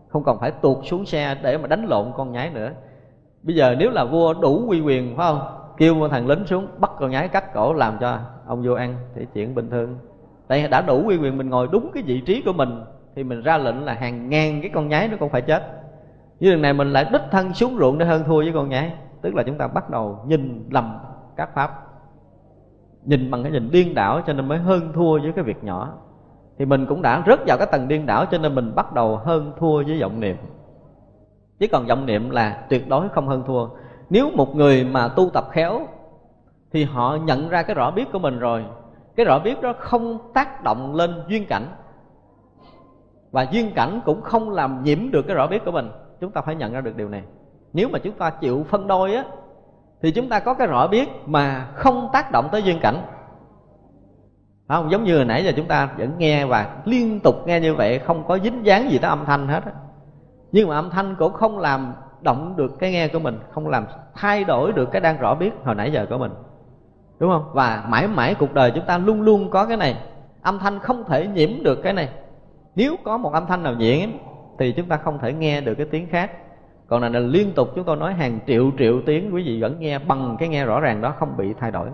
không cần phải tuột xuống xe để mà đánh lộn con nhái nữa. Bây giờ nếu là vua đủ uy quyền, phải không? Kêu một thằng lính xuống, bắt con nhái cắt cổ làm cho ông vua ăn thì chuyện bình thường. Tại đã đủ quy quyền mình ngồi đúng cái vị trí của mình, thì mình ra lệnh là hàng ngàn cái con nhái nó cũng phải chết. Như lần này mình lại đích thân xuống ruộng để hơn thua với con nhái, tức là chúng ta bắt đầu nhìn lầm các pháp, nhìn bằng cái nhìn điên đảo cho nên mới hơn thua với cái việc nhỏ. Thì mình cũng đã rớt vào cái tầng điên đảo cho nên mình bắt đầu hơn thua với vọng niệm. Chứ còn vọng niệm là tuyệt đối không hơn thua nếu một người mà tu tập khéo, thì họ nhận ra cái rõ biết của mình rồi. Cái rõ biết đó không tác động lên duyên cảnh. Và duyên cảnh cũng không làm nhiễm được cái rõ biết của mình. Chúng ta phải nhận ra được điều này. Nếu mà chúng ta chịu phân đôi á, thì chúng ta có cái rõ biết mà không tác động tới duyên cảnh. Phải không? Giống như hồi nãy giờ chúng ta vẫn nghe và liên tục nghe như vậy, không có dính dáng gì tới âm thanh hết á. Nhưng mà âm thanh cũng không làm động được cái nghe của mình, không làm thay đổi được cái đang rõ biết hồi nãy giờ của mình. Đúng không? Và mãi mãi cuộc đời chúng ta luôn luôn có cái này. Âm thanh không thể nhiễm được cái này. Nếu có một âm thanh nào nhiễm thì chúng ta không thể nghe được cái tiếng khác. Còn là liên tục chúng tôi nói hàng triệu triệu tiếng, quý vị vẫn nghe bằng cái nghe rõ ràng đó, không bị thay đổi.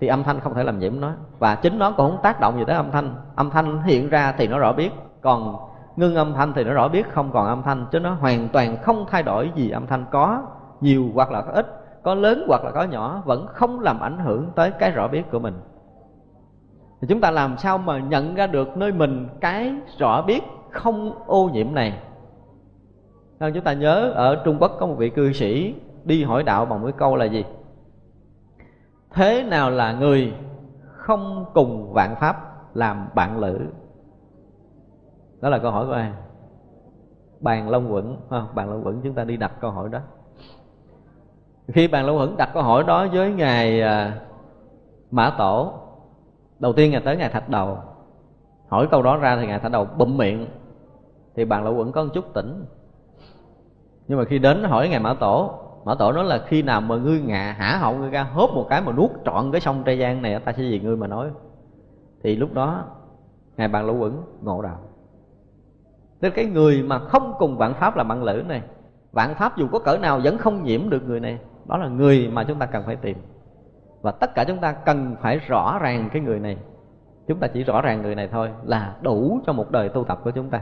Thì âm thanh không thể làm nhiễm nó. Và chính nó cũng không tác động gì tới âm thanh. Âm thanh hiện ra thì nó rõ biết. Còn ngưng âm thanh thì nó rõ biết không còn âm thanh, chứ nó hoàn toàn không thay đổi gì âm thanh. Có nhiều hoặc là có ít, có lớn hoặc là có nhỏ, vẫn không làm ảnh hưởng tới cái rõ biết của mình. Thì chúng ta làm sao mà nhận ra được nơi mình cái rõ biết không ô nhiễm này? Nên chúng ta nhớ, ở Trung Quốc có một vị cư sĩ đi hỏi đạo bằng một cái câu là gì? Thế nào là người không cùng vạn pháp làm bạn lữ? Đó là câu hỏi của ai? Bàn long quẩn. À, bàn long quẩn chúng ta đi đặt câu hỏi đó. Khi bàn long quẩn đặt câu hỏi đó với ngài à, mã tổ đầu tiên ngài tới ngài thạch đầu hỏi câu đó ra thì ngài thạch đầu bụm miệng. Thì bàn long quẩn có một chút tỉnh. Nhưng mà khi đến hỏi ngài mã tổ mã tổ nói là khi nào mà ngươi ngạ hả họng ngươi ra hốt một cái mà nuốt trọn cái sông trai giang này ta sẽ vì ngươi mà nói. Thì lúc đó ngài bàn lũ quẩn ngộ đạo nên cái người mà không cùng vạn pháp là bạn lữ này. Vạn pháp dù có cỡ nào vẫn không nhiễm được người này. Đó là người mà chúng ta cần phải tìm. Và tất cả chúng ta cần phải rõ ràng cái người này. Chúng ta chỉ rõ ràng người này thôi Là đủ cho một đời tu tập của chúng ta.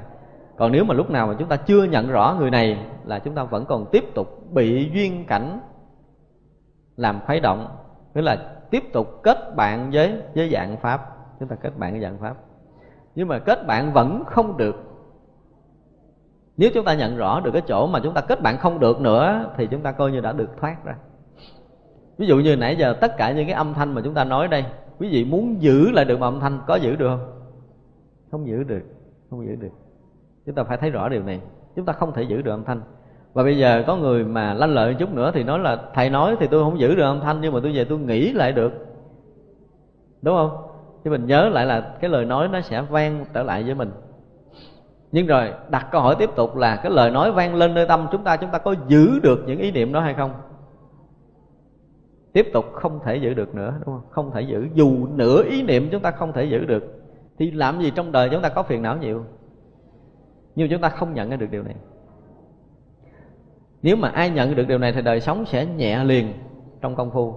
Còn nếu mà lúc nào mà chúng ta chưa nhận rõ người này Là chúng ta vẫn còn tiếp tục bị duyên cảnh Làm khuấy động. Nghĩa là tiếp tục kết bạn với với dạng Pháp. Chúng ta kết bạn với dạng Pháp. Nhưng mà kết bạn vẫn không được nếu chúng ta nhận rõ được cái chỗ mà chúng ta kết bạn không được nữa, thì chúng ta coi như đã được thoát ra. Ví dụ như nãy giờ, tất cả những cái âm thanh mà chúng ta nói đây, quý vị muốn giữ lại được một âm thanh, có giữ được không? Không giữ được, không giữ được. Chúng ta phải thấy rõ điều này. Chúng ta không thể giữ được âm thanh. Và bây giờ có người mà lanh lợi chút nữa thì nói là, thầy nói thì tôi không giữ được âm thanh, nhưng mà tôi về tôi nghĩ lại được. Đúng không? Chứ mình nhớ lại là cái lời nói nó sẽ vang trở lại với mình nhưng rồi đặt câu hỏi tiếp tục là cái lời nói vang lên nơi tâm chúng ta chúng ta có giữ được những ý niệm đó hay không? Tiếp tục không thể giữ được nữa, đúng không? Không thể giữ. Dù nửa ý niệm chúng ta không thể giữ được, thì làm gì trong đời chúng ta có phiền não nhiều? Nhưng chúng ta không nhận ra được điều này. Nếu mà ai nhận được điều này thì đời sống sẽ nhẹ liền trong công phu.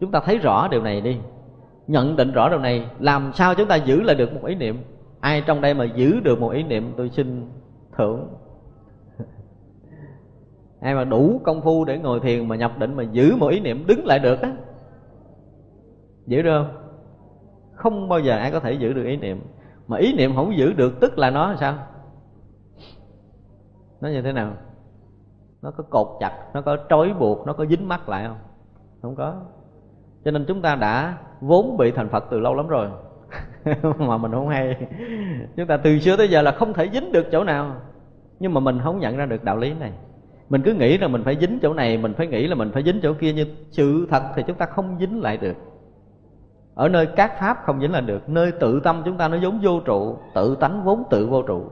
Chúng ta thấy rõ điều này đi. Nhận định rõ điều này, làm sao chúng ta giữ lại được một ý niệm? Ai trong đây mà giữ được một ý niệm tôi xin thưởng? Ai mà đủ công phu để ngồi thiền mà nhập định mà giữ một ý niệm đứng lại được á? Giữ được không? Không bao giờ ai có thể giữ được ý niệm. Mà ý niệm không giữ được tức là nó sao? Nó như thế nào? Nó có cột chặt, nó có trói buộc, nó có dính mắt lại không? Không có. Cho nên chúng ta đã vốn bị thành phật từ lâu lắm rồi. mà mình không hay. Chúng ta từ xưa tới giờ là không thể dính được chỗ nào. Nhưng mà mình không nhận ra được đạo lý này. Mình cứ nghĩ là mình phải dính chỗ này, mình phải nghĩ là mình phải dính chỗ kia, nhưng sự thật thì chúng ta không dính lại được. Ở nơi các pháp không dính lại được, nơi tự tâm chúng ta nó giống vô trụ, tự tánh vốn tự vô trụ.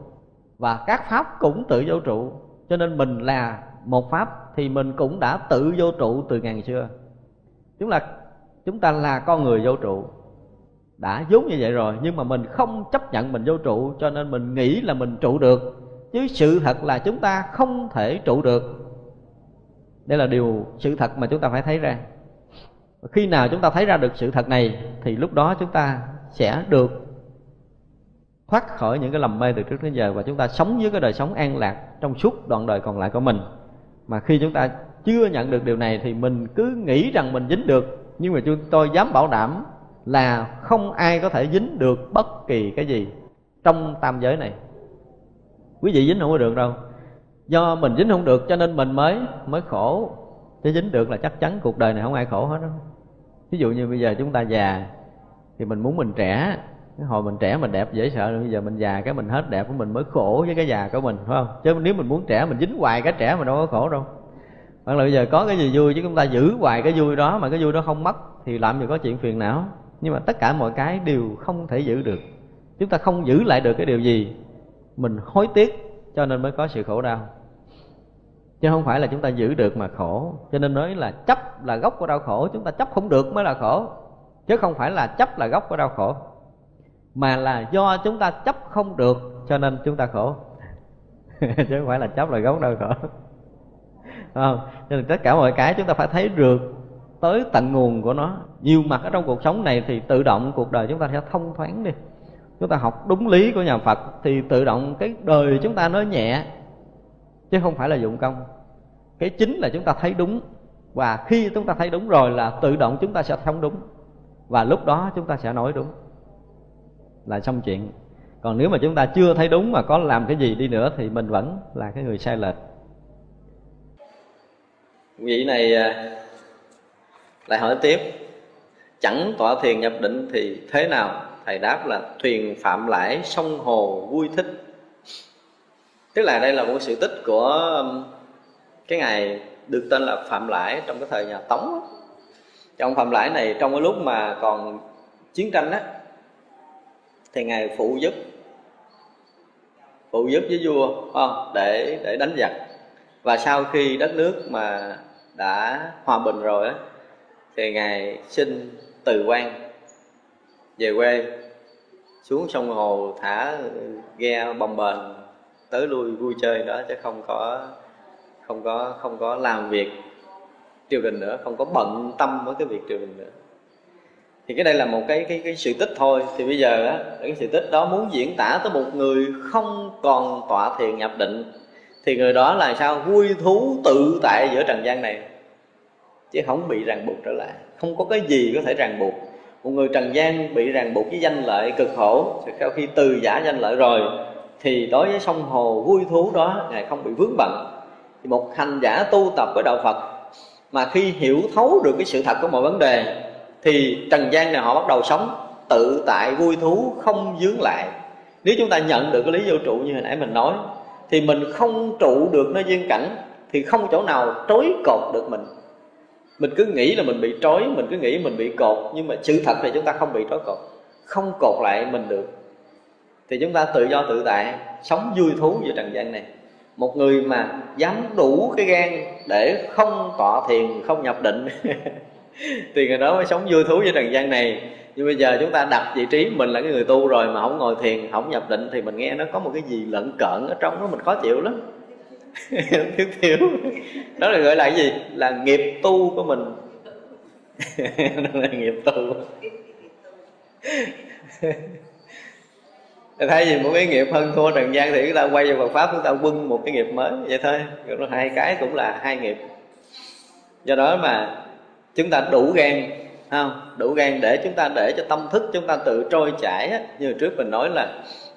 Và các pháp cũng tự vô trụ. Cho nên mình là một pháp thì mình cũng đã tự vô trụ từ ngàn xưa. Chúng là, chúng ta là con người vô trụ đã vốn như vậy rồi, nhưng mà mình không chấp nhận mình vô trụ, cho nên mình nghĩ là mình trụ được. Chứ sự thật là chúng ta không thể trụ được. Đây là điều sự thật mà chúng ta phải thấy ra. Khi nào chúng ta thấy ra được sự thật này, thì lúc đó chúng ta sẽ được thoát khỏi những cái lầm mê từ trước đến giờ, và chúng ta sống với cái đời sống an lạc trong suốt đoạn đời còn lại của mình. Mà khi chúng ta chưa nhận được điều này, thì mình cứ nghĩ rằng mình dính được. Nhưng mà chúng tôi dám bảo đảm là không ai có thể dính được bất kỳ cái gì trong tam giới này. Quý vị dính không có được đâu. Do mình dính không được cho nên mình mới mới khổ. Chứ dính được là chắc chắn cuộc đời này không ai khổ hết đó ví dụ như bây giờ chúng ta già, thì mình muốn mình trẻ. Cái hồi mình trẻ mình đẹp dễ sợ, rồi bây giờ mình già cái mình hết đẹp của mình mới khổ với cái già của mình, phải không? Chứ nếu mình muốn trẻ, mình dính hoài cái trẻ mình đâu có khổ đâu. Hoặc là bây giờ có cái gì vui chứ chúng ta giữ hoài cái vui đó mà cái vui đó không mất, thì làm gì có chuyện phiền não nhưng mà tất cả mọi cái đều không thể giữ được. Chúng ta không giữ lại được cái điều gì mình hối tiếc cho nên mới có sự khổ đau. Chứ không phải là chúng ta giữ được mà khổ. Cho nên nói là chấp là gốc của đau khổ, chúng ta chấp không được mới là khổ. Chứ không phải là chấp là gốc của đau khổ. Mà là do chúng ta chấp không được cho nên chúng ta khổ. Chứ không phải là chấp là gốc đau khổ. Không? Cho nên tất cả mọi cái chúng ta phải thấy được tới tận nguồn của nó. Nhiều mặt ở trong cuộc sống này thì tự động cuộc đời chúng ta sẽ thông thoáng đi. Chúng ta học đúng lý của nhà Phật thì tự động cái đời chúng ta nó nhẹ, chứ không phải là dụng công. Cái chính là chúng ta thấy đúng, và khi chúng ta thấy đúng rồi là tự động chúng ta sẽ thông đúng, và lúc đó chúng ta sẽ nói đúng. Là xong chuyện. Còn nếu mà chúng ta chưa thấy đúng mà có làm cái gì đi nữa thì mình vẫn là cái người sai lệch. Vị này à, lại hỏi tiếp, chẳng tọa thiền nhập định thì thế nào? Thầy đáp là, thuyền phạm lãi sông hồ vui thích. Tức là đây là một sự tích của um, cái ngày được tên là phạm lãi trong cái thời nhà tống. Trong phạm lãi này trong cái lúc mà còn chiến tranh á, thì ngài phụ giúp phụ giúp với vua không? Để để đánh giặc. Và sau khi đất nước mà đã hòa bình rồi á thì ngài xin từ quan về quê, xuống sông hồ thả ghe bồng bềnh tới lui vui chơi đó chứ không có không có không có làm việc triều đình nữa, không có bận tâm với cái việc triều đình nữa. Thì cái đây là một cái cái cái sự tích thôi. Thì bây giờ á, cái sự tích đó muốn diễn tả tới một người không còn tọa thiền nhập định, thì người đó là sao? Vui thú tự tại giữa trần gian này chứ không bị ràng buộc trở lại. Không có cái gì có thể ràng buộc. Một người trần gian bị ràng buộc với danh lợi cực khổ, thì sau khi từ giả danh lợi rồi, thì đối với sông hồ vui thú đó, ngài không bị vướng bận. Thì một hành giả tu tập với đạo phật, mà khi hiểu thấu được cái sự thật của mọi vấn đề, thì trần gian này họ bắt đầu sống tự tại vui thú, không dướng lại. Nếu chúng ta nhận được cái lý vô trụ như hồi nãy mình nói, thì mình không trụ được nơi duyên cảnh, thì không chỗ nào trối cột được mình mình cứ nghĩ là mình bị trói, mình cứ nghĩ mình bị cột, nhưng mà sự thật thì chúng ta không bị trói cột. Không cột lại mình được. Thì chúng ta tự do tự tại, sống vui thú giữa trần gian này. Một người mà dám đủ cái gan để không tọa thiền, không nhập định, thì người đó mới sống vui thú với trần gian này. Nhưng bây giờ chúng ta đặt vị trí mình là cái người tu rồi mà không ngồi thiền, không nhập định, thì mình nghe nó có một cái gì lận cợn ở trong đó, mình khó chịu lắm. thiếu thiếu đó là gọi là cái gì? Là nghiệp tu của mình. Đó là nghiệp tu. Thay vì một cái nghiệp hơn thua trần gian thì chúng ta quay vào Phật pháp, chúng ta quân một cái nghiệp mới. Vậy thôi. Rồi hai cái cũng là hai nghiệp. Do đó mà chúng ta đủ gan không? Đủ gan để chúng ta để cho tâm thức chúng ta tự trôi chảy như trước mình nói là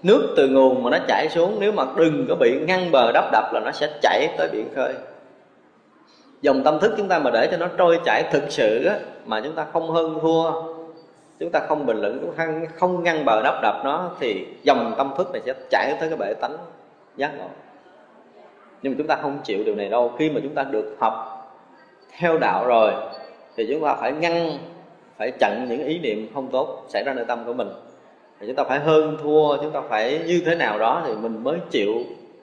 nước từ nguồn mà nó chảy xuống nếu mà đừng có bị ngăn bờ đắp đập là nó sẽ chảy tới biển khơi. Dòng tâm thức chúng ta mà để cho nó trôi chảy thực sự á, mà chúng ta không hơn thua chúng ta không bình luận chúng ta không ngăn bờ đắp đập nó thì dòng tâm thức này sẽ chảy tới cái bể tánh giác ngộ. Nhưng mà chúng ta không chịu điều này đâu. Khi mà chúng ta được học theo đạo rồi thì chúng ta phải ngăn phải chặn những ý niệm không tốt xảy ra nơi tâm của mình thì chúng ta phải hơn thua chúng ta phải như thế nào đó thì mình mới chịu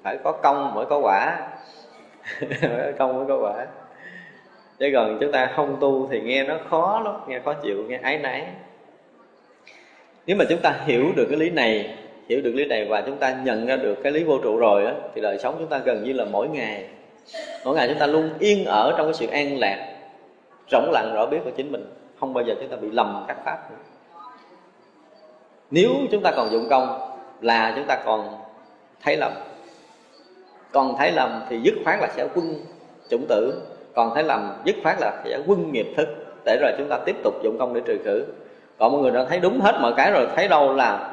phải có công mới có quả. Phải có công mới có quả. Chứ còn chúng ta không tu thì nghe nó khó lắm nghe khó chịu nghe ái náy. Nếu mà chúng ta hiểu được cái lý này hiểu được lý này và chúng ta nhận ra được cái lý vô trụ rồi đó, thì đời sống chúng ta gần như là mỗi ngày. Mỗi ngày chúng ta luôn yên ở trong cái sự an lạc rỗng lặng rõ biết của chính mình. Không bao giờ chúng ta bị lầm các pháp nữa nếu chúng ta còn dụng công là chúng ta còn thấy lầm. Còn thấy lầm thì dứt khoát là sẽ quân chủng tử. Còn thấy lầm, dứt khoát là sẽ quân nghiệp thức. Để rồi chúng ta tiếp tục dụng công để trừ khử. Còn mọi người đã thấy đúng hết mọi cái rồi, thấy đâu là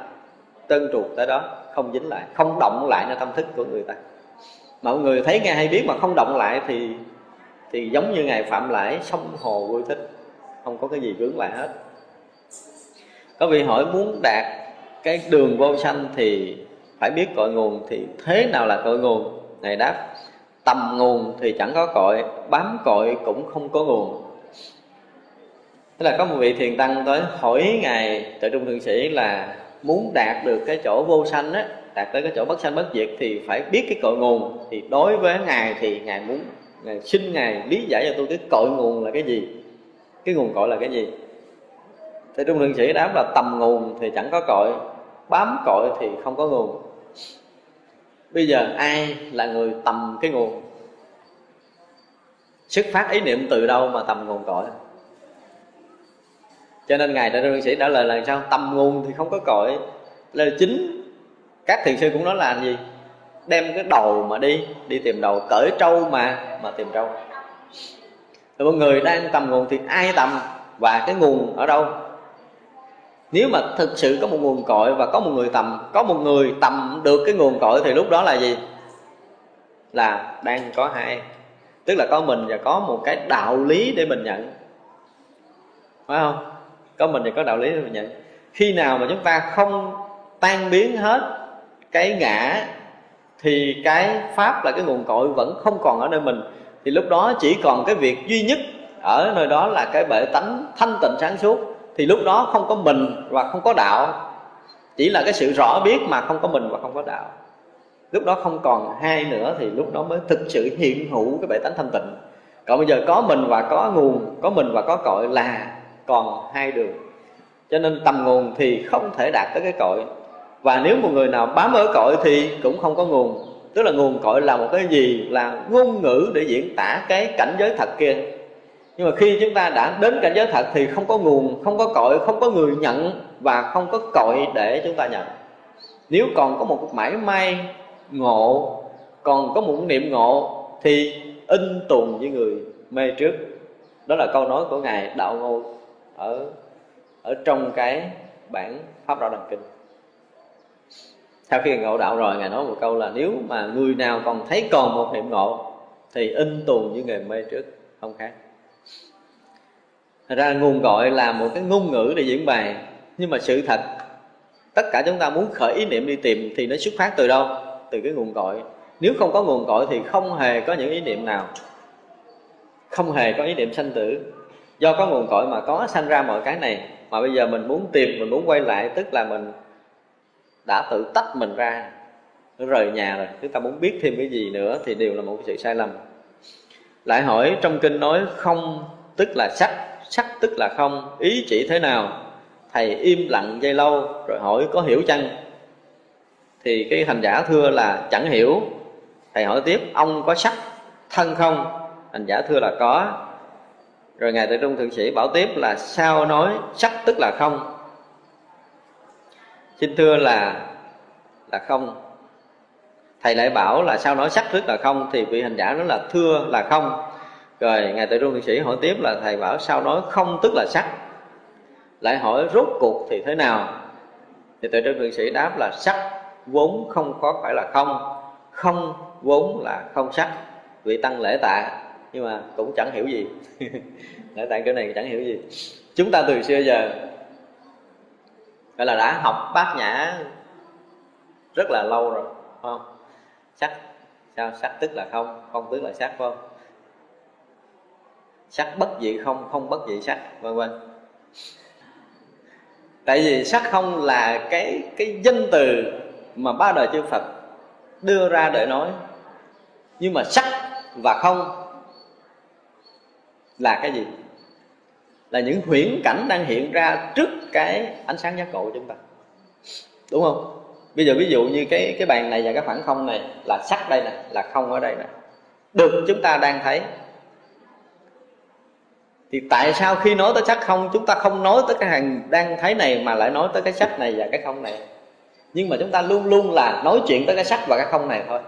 tân truột tới đó, không dính lại, không động lại nơi tâm thức của người ta. Mọi người thấy nghe hay biết mà không động lại thì thì giống như ngài phạm lại sông hồ vui thích. Không có cái gì vướng lại hết có vị hỏi muốn đạt cái đường vô sanh thì phải biết cội nguồn thì thế nào là cội nguồn? Này đáp, tầm nguồn thì chẳng có cội, bám cội cũng không có nguồn. Tức là có một vị thiền tăng tới hỏi ngài tự trung thượng sĩ là muốn đạt được cái chỗ vô sanh á, đạt tới cái chỗ bất sanh bất diệt thì phải biết cái cội nguồn. Thì đối với ngài thì ngài muốn, ngài xin ngài lý giải cho tôi cái cội nguồn là cái gì? Cái nguồn cội là cái gì? Thì trung thượng sĩ đáp là tầm nguồn thì chẳng có cội, bám cội thì không có nguồn. Bây giờ ai là người tầm cái nguồn? Xuất phát ý niệm từ đâu mà tầm nguồn cội? Cho nên ngài đại trung sĩ trả lời là sao? Tầm nguồn thì không có cội. Là chính, các thiền sư cũng nói là gì? Đem cái đầu mà đi đi tìm đầu cởi trâu mà mà tìm trâu. Thì mọi người đang tầm nguồn thì ai tầm? Và cái nguồn ở đâu? Nếu mà thực sự có một nguồn cội và có một người tầm, có một người tầm được cái nguồn cội thì lúc đó là gì? Là đang có hai. Tức là có mình và có một cái đạo lý để mình nhận. Phải không? Có mình thì có đạo lý để mình nhận. Khi nào mà chúng ta không tan biến hết cái ngã thì cái pháp là cái nguồn cội vẫn không còn ở nơi mình, thì lúc đó chỉ còn cái việc duy nhất ở nơi đó là cái bệ tánh thanh tịnh sáng suốt thì lúc đó không có mình và không có đạo. Chỉ là cái sự rõ biết mà không có mình và không có đạo. Lúc đó không còn hai nữa thì lúc đó mới thực sự hiện hữu cái bệ tánh thanh tịnh. Còn bây giờ có mình và có nguồn, có mình và có cội là còn hai đường. Cho nên tầm nguồn thì không thể đạt tới cái cội. Và nếu một người nào bám ở cội thì cũng không có nguồn. Tức là nguồn cội là một cái gì? Là ngôn ngữ để diễn tả cái cảnh giới thật kia nhưng mà khi chúng ta đã đến cảnh giới thật thì không có nguồn, không có cội, không có người nhận và không có cội để chúng ta nhận. Nếu còn có một mảy may ngộ, còn có một niệm ngộ thì in tùng với người mê trước. Đó là câu nói của ngài đạo ngô ở ở trong cái bản pháp đạo đằng kinh. Sau khi ngộ đạo rồi, ngài nói một câu là nếu mà người nào còn thấy còn một niệm ngộ thì in tù với người mê trước, không khác. Thật ra nguồn gọi là một cái ngôn ngữ để diễn bày nhưng mà sự thật, tất cả chúng ta muốn khởi ý niệm đi tìm thì nó xuất phát từ đâu? Từ cái nguồn gọi. Nếu không có nguồn gọi thì không hề có những ý niệm nào. Không hề có ý niệm sanh tử. Do có nguồn cội mà có sanh ra mọi cái này, mà bây giờ mình muốn tìm, mình muốn quay lại, tức là mình đã tự tách mình ra rời nhà rồi, chúng ta muốn biết thêm cái gì nữa thì đều là một sự sai lầm. Lại hỏi trong kinh nói không, tức là sách sắc tức là không, ý chỉ thế nào? Thầy im lặng dây lâu, rồi hỏi có hiểu chăng? Thì cái hành giả thưa là, chẳng hiểu. Thầy hỏi tiếp, ông có sắc thân không? Hành giả thưa là, có. Rồi ngài tự trung thượng sĩ bảo tiếp là, sao nói sắc tức là không? Xin thưa là là không. Thầy lại bảo là, sao nói sắc tức là không? Thì vị hành giả nói là, thưa là không rồi, ngài tự trung thượng sĩ hỏi tiếp là, thầy bảo sao nói không tức là sắc? Lại hỏi, rốt cuộc thì thế nào? Thì tự trung thượng sĩ đáp là, sắc vốn không có phải là không không vốn là không sắc. Vị tăng lễ tạ, nhưng mà cũng chẳng hiểu gì. Lễ tạ kiểu này chẳng hiểu gì. Chúng ta từ xưa giờ, gọi là đã học bát nhã rất là lâu rồi, phải không? Sắc, sao sắc tức là không không tức là sắc, phải không? Sắc bất dị không không bất dị sắc, vân vân. Tại vì sắc không là cái cái danh từ mà ba đời chư Phật đưa ra để nói. Nhưng mà sắc và không là cái gì? Là những huyễn cảnh đang hiện ra trước cái ánh sáng giác ngộ của chúng ta. Đúng không? Bây giờ ví dụ như cái cái bàn này và cái khoảng không này là sắc đây nè, là không ở đây nè. Được, chúng ta đang thấy thì tại sao khi nói tới sắc không, chúng ta không nói tới cái hàng đang thấy này mà lại nói tới cái sắc này và cái không này? Nhưng mà chúng ta luôn luôn là nói chuyện tới cái sắc và cái không này thôi.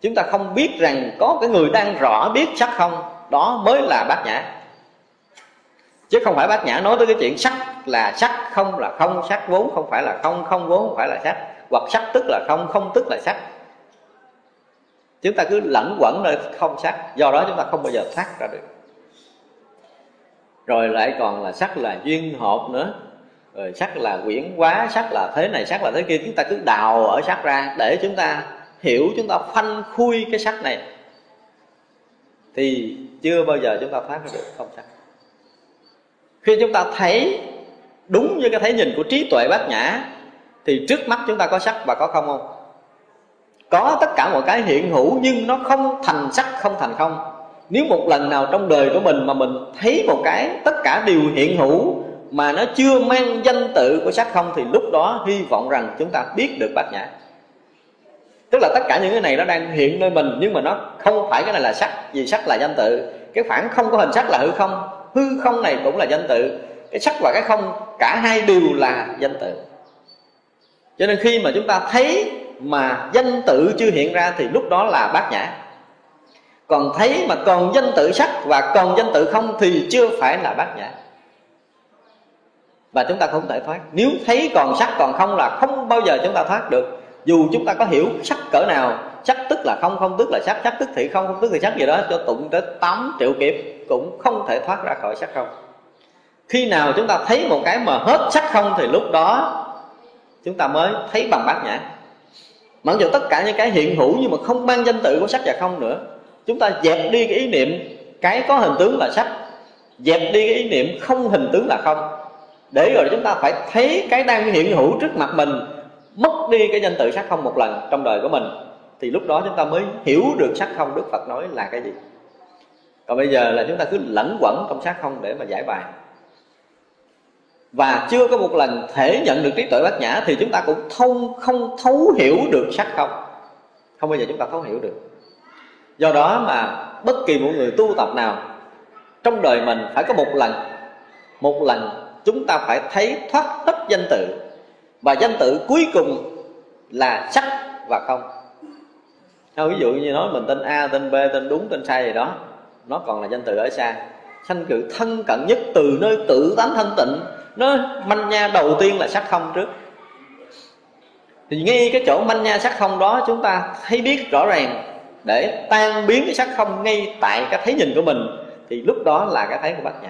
Chúng ta không biết rằng có cái người đang rõ biết sắc không, đó mới là bát nhã. Chứ không phải bát nhã nói tới cái chuyện sắc là sắc không là không sắc vốn không phải là không không vốn không phải là sắc hoặc sắc tức là không không tức là sắc chúng ta cứ lẫn quẩn nơi không sắc do đó chúng ta không bao giờ thoát ra được rồi lại còn là sắc là duyên hợp nữa. Rồi sắc là quyển quá sắc là thế này, sắc là thế kia. Chúng ta cứ đào ở sắc ra để chúng ta hiểu, chúng ta phanh khui cái sắc này. Thì chưa bao giờ chúng ta thoát ra được không sắc. Khi chúng ta thấy, đúng với cái thấy nhìn của trí tuệ bát nhã, thì trước mắt chúng ta có sắc và có không không? Có tất cả mọi cái hiện hữu, nhưng nó không thành sắc, không thành không nếu một lần nào trong đời của mình mà mình thấy một cái tất cả đều hiện hữu mà nó chưa mang danh tự của sắc không thì lúc đó hy vọng rằng chúng ta biết được bát nhã. Tức là tất cả những cái này nó đang hiện nơi mình, nhưng mà nó không phải cái này là sắc, vì sắc là danh tự. Cái phản không có hình sắc là hư không hư không này cũng là danh tự. Cái sắc và cái không, cả hai đều là danh tự. Cho nên khi mà chúng ta thấy mà danh tự chưa hiện ra thì lúc đó là bát nhã còn thấy mà còn danh tự sắc và còn danh tự không thì chưa phải là bát nhã. Và chúng ta không thể thoát. Nếu thấy còn sắc còn không là không bao giờ chúng ta thoát được. Dù chúng ta có hiểu sắc cỡ nào, sắc tức là không không tức là sắc sắc tức thì không không tức thì sắc gì đó, cho tụng tới 8 triệu kiếp cũng không thể thoát ra khỏi sắc không. Khi nào chúng ta thấy một cái mà hết sắc không thì lúc đó chúng ta mới thấy bằng bát nhã. Mặc dù tất cả những cái hiện hữu nhưng mà không mang danh tự của sắc và không nữa chúng ta dẹp đi cái ý niệm cái có hình tướng là sắc. Dẹp đi cái ý niệm không hình tướng là không. Để rồi chúng ta phải thấy cái đang hiện hữu trước mặt mình, mất đi cái danh tự sắc không một lần trong đời của mình, thì lúc đó chúng ta mới hiểu được sắc không đức phật nói là cái gì. Còn bây giờ là chúng ta cứ lẫn quẩn trong sắc không để mà giải bài. Và chưa có một lần thể nhận được trí tuệ bát nhã thì chúng ta cũng thông, không thấu hiểu được sắc không. Không bao giờ chúng ta thấu hiểu được do đó mà bất kỳ một người tu tập nào trong đời mình phải có một lần một lần chúng ta phải thấy thoát hết danh tự. Và danh tự cuối cùng là sắc và không. Thôi, ví dụ như nói mình tên A, tên B, tên đúng, tên sai gì đó Nó còn là danh từ ở xa. Sanh cự thân cận nhất từ nơi tự tánh thanh tịnh Nó manh nha đầu tiên là sắc không trước. Thì ngay cái chỗ manh nha sắc không đó Chúng ta thấy biết rõ ràng để tan biến cái sắc không ngay tại cái thấy nhìn của mình, Thì lúc đó là cái thấy của bát nhã.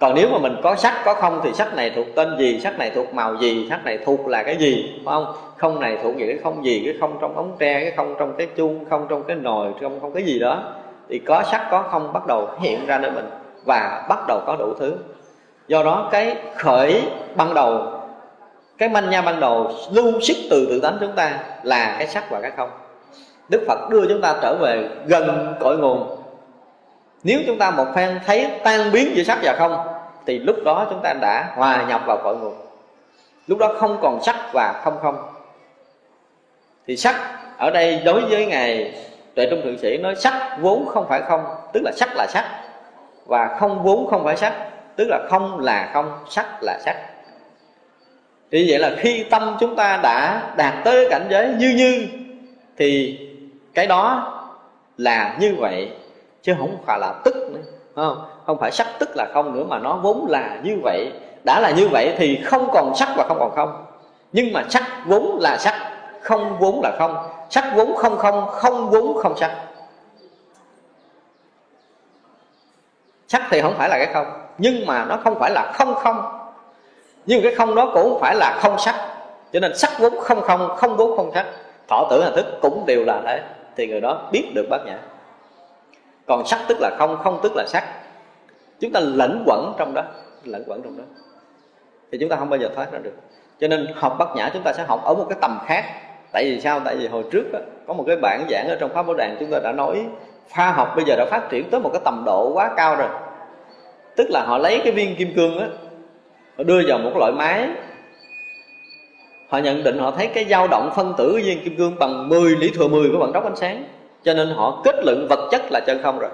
Còn nếu mà mình có sắc có không thì sắc này thuộc tên gì, sắc này thuộc màu gì, sắc này thuộc là cái gì, phải không? Không này thuộc về cái không gì, cái không trong ống tre, cái không trong cái chuông, không trong cái nồi, không không cái gì đó. Thì có sắc có không bắt đầu hiện ra nơi mình và bắt đầu có đủ thứ. Do đó cái khởi ban đầu, cái manh nha ban đầu lưu sức từ tự tánh chúng ta là cái sắc và cái không đức phật đưa chúng ta trở về gần cội nguồn. Nếu chúng ta một phen thấy tan biến giữa sắc và không, thì lúc đó chúng ta đã hòa nhập vào cội nguồn. Lúc đó không còn sắc và không không. Thì sắc ở đây đối với ngài tuệ trung thượng sĩ nói sắc vốn không phải không, tức là sắc là sắc và không vốn không phải sắc, tức là không là không, sắc là sắc. Thì vậy là khi tâm chúng ta đã đạt tới cảnh giới như như, thì cái đó là như vậy chứ không phải là tức nữa không? Không phải sắc tức là không nữa mà nó vốn là như vậy. Đã là như vậy thì không còn sắc và không còn không. Nhưng mà sắc vốn là sắc, không vốn là không. Sắc vốn không không không vốn không sắc. Sắc thì không phải là cái không, nhưng mà nó không phải là không không. Nhưng cái không đó cũng không phải là không sắc. Cho nên sắc vốn không không không vốn không sắc. Thọ tưởng hành thức cũng đều là thế thì người đó biết được bát nhã. Còn sắc tức là không không tức là sắc. Chúng ta lẫn quẩn trong đó lẫn quẩn trong đó. Thì chúng ta không bao giờ thoát ra được. Cho nên học bát nhã chúng ta sẽ học ở một cái tầm khác. Tại vì sao? Tại vì hồi trước đó, có một cái bản giảng ở trong pháp bảo đàn chúng ta đã nói pha học bây giờ đã phát triển tới một cái tầm độ quá cao rồi. Tức là họ lấy cái viên kim cương á họ đưa vào một loại máy họ nhận định họ thấy cái dao động phân tử viên kim cương bằng 10 lý thừa 10 của vận tốc ánh sáng. Cho nên họ kết luận vật chất là chân không rồi.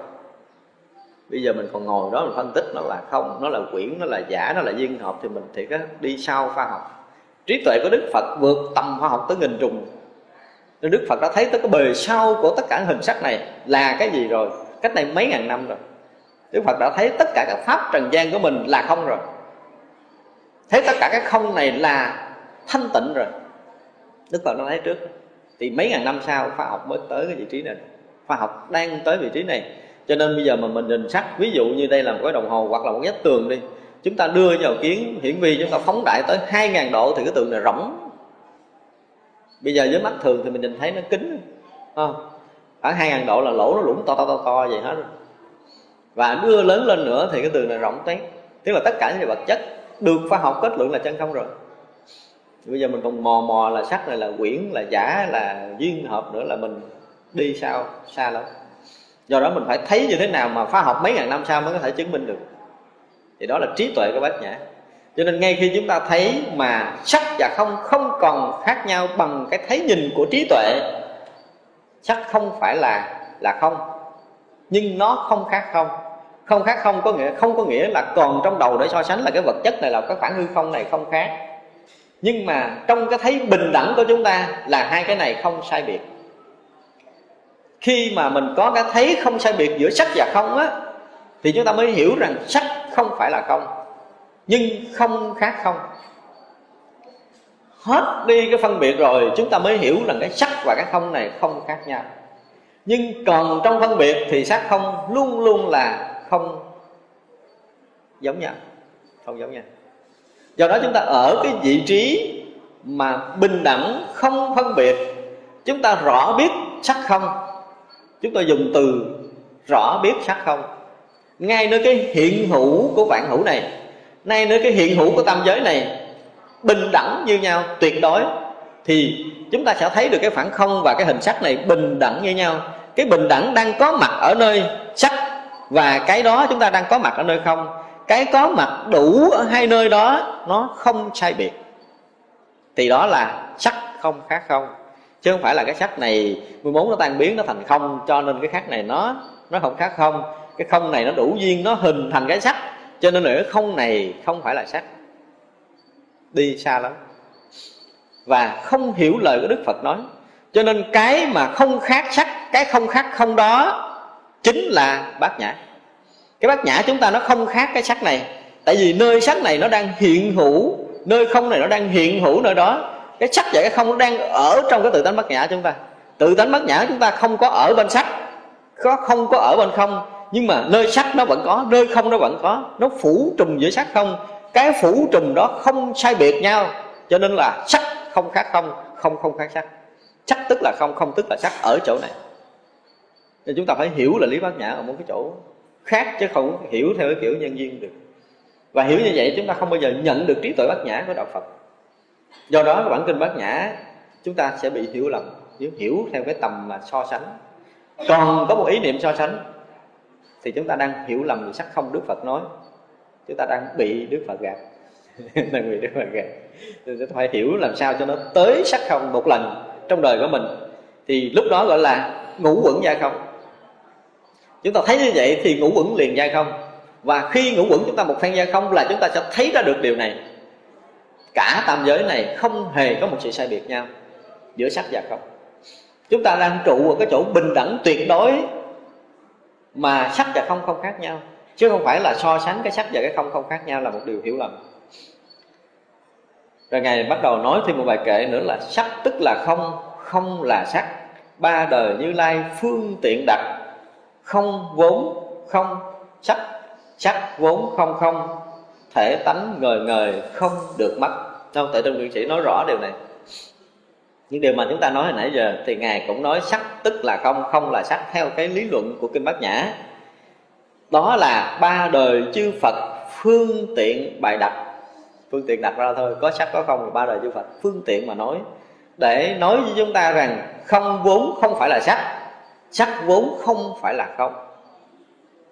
Bây giờ mình còn ngồi đó mình phân tích nó là không, nó là quyển, nó là giả, nó là duyên hợp thì mình thiệt á đi sau khoa học. Trí tuệ của đức phật vượt tầm khoa học tới nghìn trùng. Nên đức phật đã thấy tới cái bề sau của tất cả hình sắc này là cái gì rồi? Cách đây mấy ngàn năm rồi. Đức phật đã thấy tất cả các pháp trần gian của mình là không rồi. Thấy tất cả cái không này là thanh tịnh rồi. Đức phật đã thấy trước. Thì mấy ngàn năm sau khoa học mới tới cái vị trí này. Khoa học đang tới vị trí này. Cho nên bây giờ mà mình nhìn sắc, ví dụ như đây là một cái đồng hồ hoặc là một vách tường đi. Chúng ta đưa vào kiến hiển vi, chúng ta phóng đại tới 2.000 độ thì cái tường này rỗng. Bây giờ với mắt thường thì mình nhìn thấy nó kính ờ, không khoảng 2.000 độ là lỗ nó lũng to to to to vậy hết và đưa lớn lên nữa thì cái tường này rộng toét. Tức là tất cả những vật chất được khoa học kết luận là chân không rồi bây giờ mình còn mò mò là sắc này là quyển, là giả, là duyên hợp nữa là mình đi sao, xa lắm. Do đó mình phải thấy như thế nào mà phá học mấy ngàn năm sau mới có thể chứng minh được. Thì đó là trí tuệ của bát nhã. Cho nên ngay khi chúng ta thấy mà sắc và không không còn khác nhau bằng cái thấy nhìn của trí tuệ, sắc không phải là là không, nhưng nó không khác không. Không khác không có nghĩa, không có nghĩa là còn trong đầu để so sánh là cái vật chất này là cái khoảng hư không này không khác nhưng mà trong cái thấy bình đẳng của chúng ta là hai cái này không sai biệt. Khi mà mình có cái thấy không sai biệt giữa sắc và không á, thì chúng ta mới hiểu rằng sắc không phải là không, nhưng không khác không. Hết đi cái phân biệt rồi, chúng ta mới hiểu rằng cái sắc và cái không này không khác nhau. Nhưng còn trong phân biệt thì sắc không luôn luôn là không giống nhau. Không giống nhau do đó chúng ta ở cái vị trí mà bình đẳng, không phân biệt, chúng ta rõ biết sắc không. Chúng ta dùng từ rõ biết sắc không. Ngay nơi cái hiện hữu của vạn hữu này, ngay nơi cái hiện hữu của tam giới này, bình đẳng như nhau, tuyệt đối, thì chúng ta sẽ thấy được cái phản không và cái hình sắc này bình đẳng như nhau. Cái bình đẳng đang có mặt ở nơi sắc và cái đó chúng ta đang có mặt ở nơi không cái có mặt đủ ở hai nơi đó, nó không sai biệt. Thì đó là sắc không khác không. Chứ không phải là cái sắc này 14 nó tan biến, nó thành không, cho nên cái khác này nó nó không khác không. Cái không này nó đủ duyên, nó hình thành cái sắc. Cho nên nữa không này không phải là sắc. Đi xa lắm. Và không hiểu lời của đức phật nói. Cho nên cái mà không khác sắc, cái không khác không đó chính là bát nhã cái bát nhã chúng ta nó không khác cái sắc này. Tại vì nơi sắc này nó đang hiện hữu, nơi không này nó đang hiện hữu nơi đó. Cái sắc và cái không nó đang ở trong cái tự tánh bát nhã chúng ta. Tự tánh bát nhã chúng ta không có ở bên sắc, có không có ở bên không. Nhưng mà nơi sắc nó vẫn có, nơi không nó vẫn có. Nó phủ trùm giữa sắc không. Cái phủ trùm đó không sai biệt nhau. Cho nên là sắc không khác không không không khác sắc. Sắc tức là không không tức là sắc ở chỗ này. Nên chúng ta phải hiểu là lý bát nhã ở một cái chỗ khác chứ không hiểu theo cái kiểu nhân duyên được. Và hiểu như vậy, chúng ta không bao giờ nhận được trí tuệ bát nhã của đạo phật. Do đó bản kinh bát nhã, chúng ta sẽ bị hiểu lầm. Nếu hiểu theo cái tầm mà so sánh, còn có một ý niệm so sánh, thì chúng ta đang hiểu lầm về sắc không đức phật nói. Chúng ta đang bị đức phật gạt. Là người đức phật gạt. Chúng ta phải hiểu làm sao cho nó tới sắc không một lần trong đời của mình. Thì lúc đó gọi là ngũ quẩn gia không chúng ta thấy như vậy thì ngũ quẩn liền gia không. Và khi ngũ quẩn chúng ta một phen gia không là chúng ta sẽ thấy ra được điều này. Cả tam giới này không hề có một sự sai biệt nhau giữa sắc và không. Chúng ta đang trụ ở cái chỗ bình đẳng tuyệt đối mà sắc và không không khác nhau. Chứ không phải là so sánh cái sắc và cái không không khác nhau là một điều hiểu lầm. Rồi ngài bắt đầu nói thêm một bài kệ nữa là sắc tức là không không là sắc. Ba đời như lai phương tiện đặt không vốn không sắc sắc vốn không không. Thể tánh ngời ngời không được mất. Đâu tại trong nguyện sĩ nói rõ điều này. Những điều mà chúng ta nói hồi nãy giờ thì ngài cũng nói sắc tức là không không là sắc theo cái lý luận của kinh bát nhã. Đó là ba đời chư phật phương tiện bài đặt. Phương tiện đặt ra thôi, có sắc có không là ba đời chư phật. Phương tiện mà nói, để nói với chúng ta rằng không vốn không phải là sắc sắc vốn không phải là không.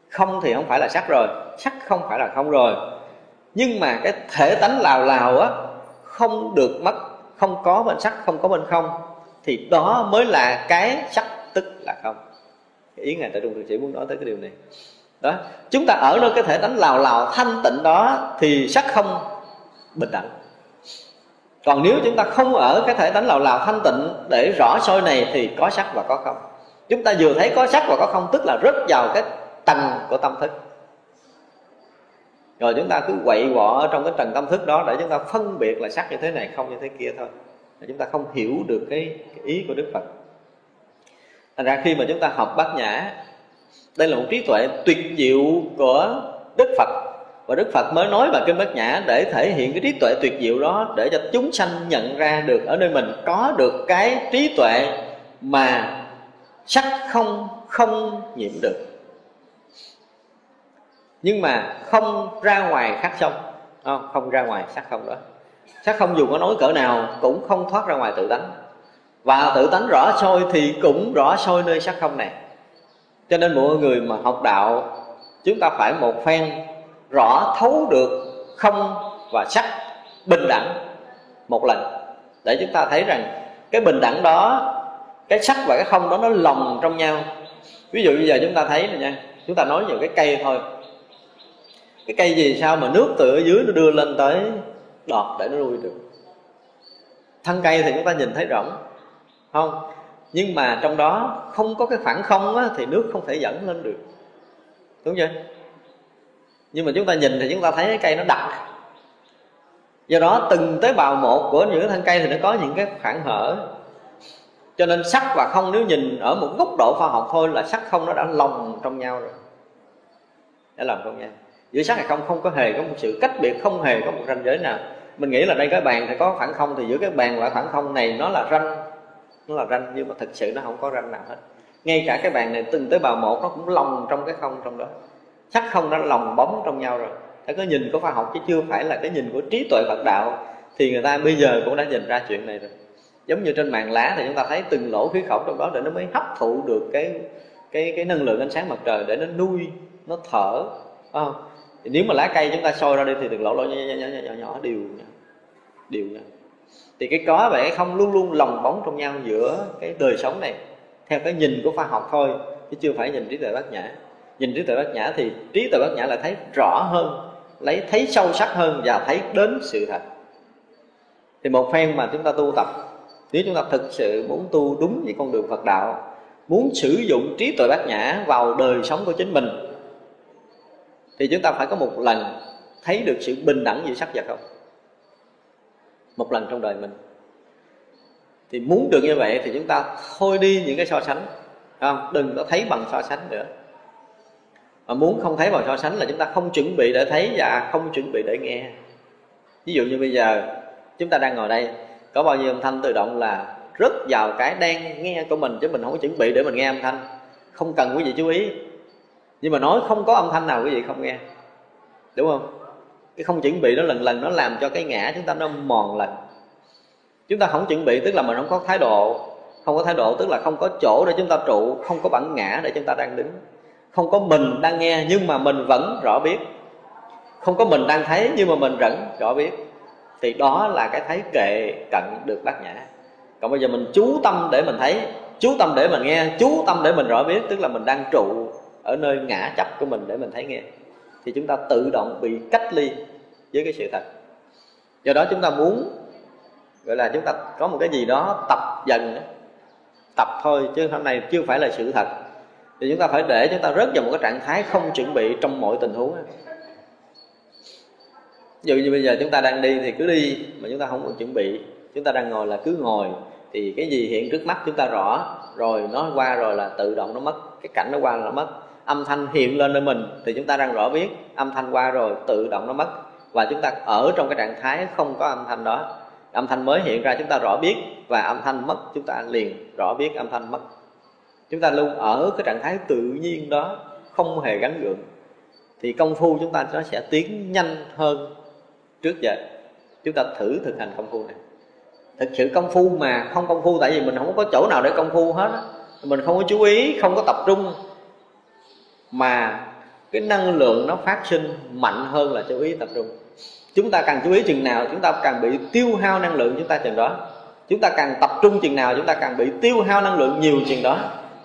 Không thì không phải là sắc rồi, sắc không phải là không rồi. Nhưng mà cái thể tánh lào lào á, không được mất, không có bên sắc, không có bên không, thì đó mới là cái sắc tức là không. Ý ngài tại trung thượng sĩ muốn nói tới cái điều này. Đó, chúng ta ở nơi cái thể tánh lào lào thanh tịnh đó thì sắc không bình đẳng. Còn nếu chúng ta không ở cái thể tánh lào lào thanh tịnh để rõ soi này thì có sắc và có không chúng ta vừa thấy có sắc và có không tức là rất vào cái tầng của tâm thức. Rồi chúng ta cứ quậy quọ trong cái trần tâm thức đó để chúng ta phân biệt là sắc như thế này không như thế kia thôi. Để chúng ta không hiểu được cái, cái ý của đức phật. Thành ra khi mà chúng ta học bát nhã đây là một trí tuệ tuyệt diệu của đức phật. Và đức phật mới nói vào kinh bát nhã để thể hiện cái trí tuệ tuyệt diệu đó để cho chúng sanh nhận ra được ở nơi mình có được cái trí tuệ mà sắc không không nhiễm được. Nhưng mà không ra ngoài khắc sông. Không, không ra ngoài sắc không đó. Sắc không dù có nói cỡ nào cũng không thoát ra ngoài tự tánh. Và tự tánh rõ soi thì cũng rõ soi nơi sắc không này. Cho nên mọi người mà học đạo chúng ta phải một phen rõ thấu được không và sắc bình đẳng một lần. Để chúng ta thấy rằng cái bình đẳng đó cái sắc và cái không đó nó lồng trong nhau. Ví dụ bây giờ chúng ta thấy này nha chúng ta nói về cái cây thôi. Cái cây gì sao mà nước từ ở dưới nó đưa lên tới đọt để nó nuôi được? Thân cây thì chúng ta nhìn thấy rộng không? Nhưng mà trong đó không có cái khoảng không á, thì nước không thể dẫn lên được. Đúng chưa? Nhưng mà chúng ta nhìn thì chúng ta thấy cái cây nó đặc. Do đó từng tế bào một của những cái thân cây thì nó có những cái khoảng hở cho nên sắc và không, nếu nhìn ở một góc độ khoa học thôi là sắc không nó đã lồng trong nhau rồi. Đã làm trong nhau. Giữa sắc và không không có hề có một sự cách biệt, không hề có một ranh giới nào. Mình nghĩ là đây cái bàn thì có khoảng không, thì giữa cái bàn và khoảng không này nó là ranh. Nó là ranh, nhưng mà thực sự nó không có ranh nào hết. Ngay cả cái bàn này, từng tế bào một nó cũng lồng trong cái không trong đó. Sắc không nó lồng bóng trong nhau rồi. Phải có nhìn của khoa học chứ chưa phải là cái nhìn của trí tuệ Phật đạo, thì người ta bây giờ cũng đã nhìn ra chuyện này rồi giống như trên màn lá thì chúng ta thấy từng lỗ khí khổng trong đó để nó mới hấp thụ được cái cái cái năng lượng ánh sáng mặt trời để nó nuôi nó thở không? Thì nếu mà lá cây chúng ta soi ra đi thì từng lỗ lỗ nhỏ nhỏ nhỏ nhỏ, nhỏ đều đều nhau thì cái có và cái không luôn luôn lồng bóng trong nhau giữa cái đời sống này theo cái nhìn của khoa học thôi chứ chưa phải nhìn trí tuệ bát nhã. Nhìn trí tuệ bát nhã thì trí tuệ bát nhã là thấy rõ hơn lấy thấy sâu sắc hơn và thấy đến sự thật. Thì một phen mà chúng ta tu tập nếu chúng ta thực sự muốn tu đúng với con đường Phật đạo, muốn sử dụng trí tuệ bát nhã vào đời sống của chính mình, thì chúng ta phải có một lần thấy được sự bình đẳng giữa sắc và không? Một lần trong đời mình. Thì muốn được như vậy thì chúng ta thôi đi những cái so sánh không? Đừng có thấy bằng so sánh nữa. Mà muốn không thấy bằng so sánh là chúng ta không chuẩn bị để thấy và không chuẩn bị để nghe. Ví dụ như bây giờ, chúng ta đang ngồi đây có bao nhiêu âm thanh tự động là rất vào cái đang nghe của mình chứ mình không có chuẩn bị để mình nghe âm thanh. Không cần quý vị chú ý. Nhưng mà nói không có âm thanh nào quý vị không nghe. Đúng không? Cái không chuẩn bị nó lần lần nó làm cho cái ngã chúng ta nó mòn lần chúng ta không chuẩn bị tức là mình không có thái độ. Không có thái độ tức là không có chỗ để chúng ta trụ, không có bản ngã để chúng ta đang đứng. Không có mình đang nghe nhưng mà mình vẫn rõ biết. Không có mình đang thấy nhưng mà mình vẫn rõ biết thì đó là cái thấy kệ cận được bát nhã. Còn bây giờ mình chú tâm để mình thấy, chú tâm để mình nghe, chú tâm để mình rõ biết, tức là mình đang trụ ở nơi ngã chấp của mình để mình thấy nghe. Thì chúng ta tự động bị cách ly với cái sự thật. Do đó chúng ta muốn, gọi là chúng ta có một cái gì đó tập dần tập thôi, chứ hôm nay chưa phải là sự thật. Thì chúng ta phải để chúng ta rớt vào một cái trạng thái không chuẩn bị trong mọi tình huống ví dụ như bây giờ chúng ta đang đi thì cứ đi, mà chúng ta không có chuẩn bị. Chúng ta đang ngồi là cứ ngồi. Thì cái gì hiện trước mắt chúng ta rõ, rồi nó qua rồi là tự động nó mất, cái cảnh nó qua là nó mất. Âm thanh hiện lên nơi mình thì chúng ta đang rõ biết, âm thanh qua rồi tự động nó mất. Và chúng ta ở trong cái trạng thái không có âm thanh đó. Âm thanh mới hiện ra chúng ta rõ biết và âm thanh mất chúng ta liền rõ biết âm thanh mất. Chúng ta luôn ở cái trạng thái tự nhiên đó, không hề gắn gượng. Thì công phu chúng ta nó sẽ tiến nhanh hơn trước giờ, chúng ta thử thực hành công phu này. Thực sự công phu mà không công phu, tại vì mình không có chỗ nào để công phu hết á. Mình không có chú ý, không có tập trung. Mà cái năng lượng nó phát sinh mạnh hơn là chú ý tập trung. Chúng ta càng chú ý chừng nào, chúng ta càng bị tiêu hao năng lượng chúng ta chừng đó. Chúng ta càng tập trung chừng nào, chúng ta càng bị tiêu hao năng lượng nhiều chừng đó.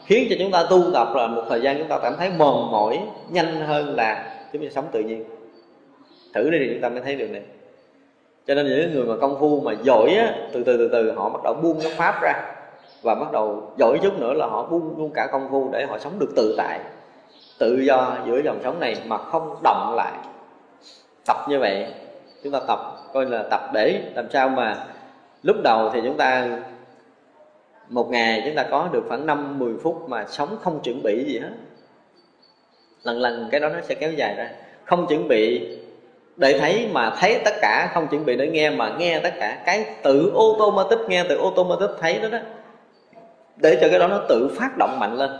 Khiến cho chúng ta tu tập là một thời gian chúng ta cảm thấy mòn mỏi, nhanh hơn là chúng ta sống tự nhiên thử đi thì chúng ta mới thấy điều này cho nên những người mà công phu mà giỏi á, từ từ từ từ họ bắt đầu buông cái pháp ra và bắt đầu giỏi chút nữa là họ buông luôn cả công phu để họ sống được tự tại. Tự do giữa dòng sống này mà không động lại. Tập như vậy, chúng ta tập, coi là tập để làm sao mà lúc đầu thì chúng ta một ngày chúng ta có được khoảng 5 10 phút mà sống không chuẩn bị gì hết. Lần lần cái đó nó sẽ kéo dài ra. Không chuẩn bị để thấy mà thấy tất cả, không chuẩn bị để nghe mà nghe tất cả. Cái tự automatic, nghe tự automatic thấy đó đó. Để cho cái đó nó tự phát động mạnh lên.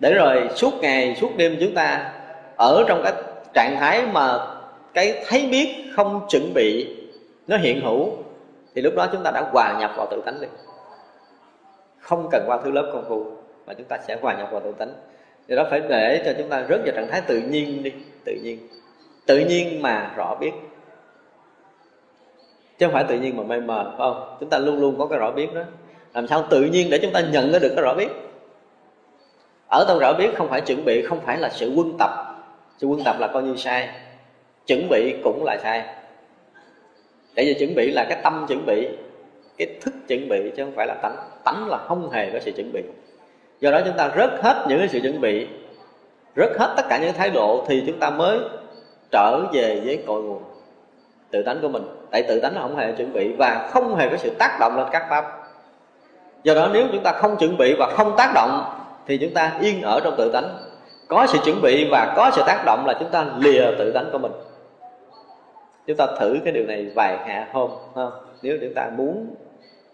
Để rồi suốt ngày, suốt đêm chúng ta ở trong cái trạng thái mà cái thấy biết không chuẩn bị, nó hiện hữu, thì lúc đó chúng ta đã hòa nhập vào tự tánh liền. Không cần qua thứ lớp công phu, mà chúng ta sẽ hòa nhập vào tự tánh. Thì đó phải để cho chúng ta rớt vào trạng thái tự nhiên đi, tự nhiên tự nhiên mà rõ biết. Chứ không phải tự nhiên mà mây mờ, phải không? Chúng ta luôn luôn có cái rõ biết đó. Làm sao tự nhiên để chúng ta nhận được cái rõ biết? Ở trong rõ biết không phải chuẩn bị, không phải là sự quân tập. Sự quân tập là coi như sai. Chuẩn bị cũng là sai. Tại vì chuẩn bị là cái tâm chuẩn bị, cái thức chuẩn bị chứ không phải là tánh. Tánh là không hề có sự chuẩn bị. Do đó chúng ta rớt hết những cái sự chuẩn bị, rớt hết tất cả những thái độ thì chúng ta mới trở về với cội nguồn tự tánh của mình. Tại tự tánh là không hề chuẩn bị và không hề có sự tác động lên các pháp. Do đó nếu chúng ta không chuẩn bị và không tác động, thì chúng ta yên ở trong tự tánh. Có sự chuẩn bị và có sự tác động là chúng ta lìa tự tánh của mình. Chúng ta thử cái điều này vài hạ hôm không? nếu chúng ta muốn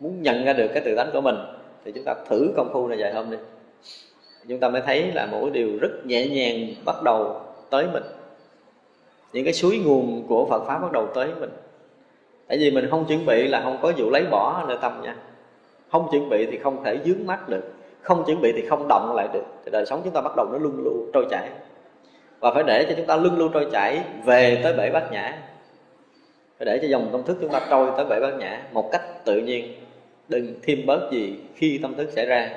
muốn nhận ra được cái tự tánh của mình, thì chúng ta thử công phu này vài hôm đi. Chúng ta mới thấy là mỗi điều rất nhẹ nhàng bắt đầu tới mình những cái suối nguồn của Phật pháp bắt đầu tới mình. Tại vì mình không chuẩn bị là không có vụ lấy bỏ nơi tâm nha. Không chuẩn bị thì không thể dướng mắt được. Không chuẩn bị thì không động lại được. Thì đời sống chúng ta bắt đầu nó luân lưu trôi chảy. Và phải để cho chúng ta luân lưu trôi chảy về tới bể bát nhã. Phải để cho dòng tâm thức chúng ta trôi tới bể bát nhã một cách tự nhiên. Đừng thêm bớt gì khi tâm thức xảy ra.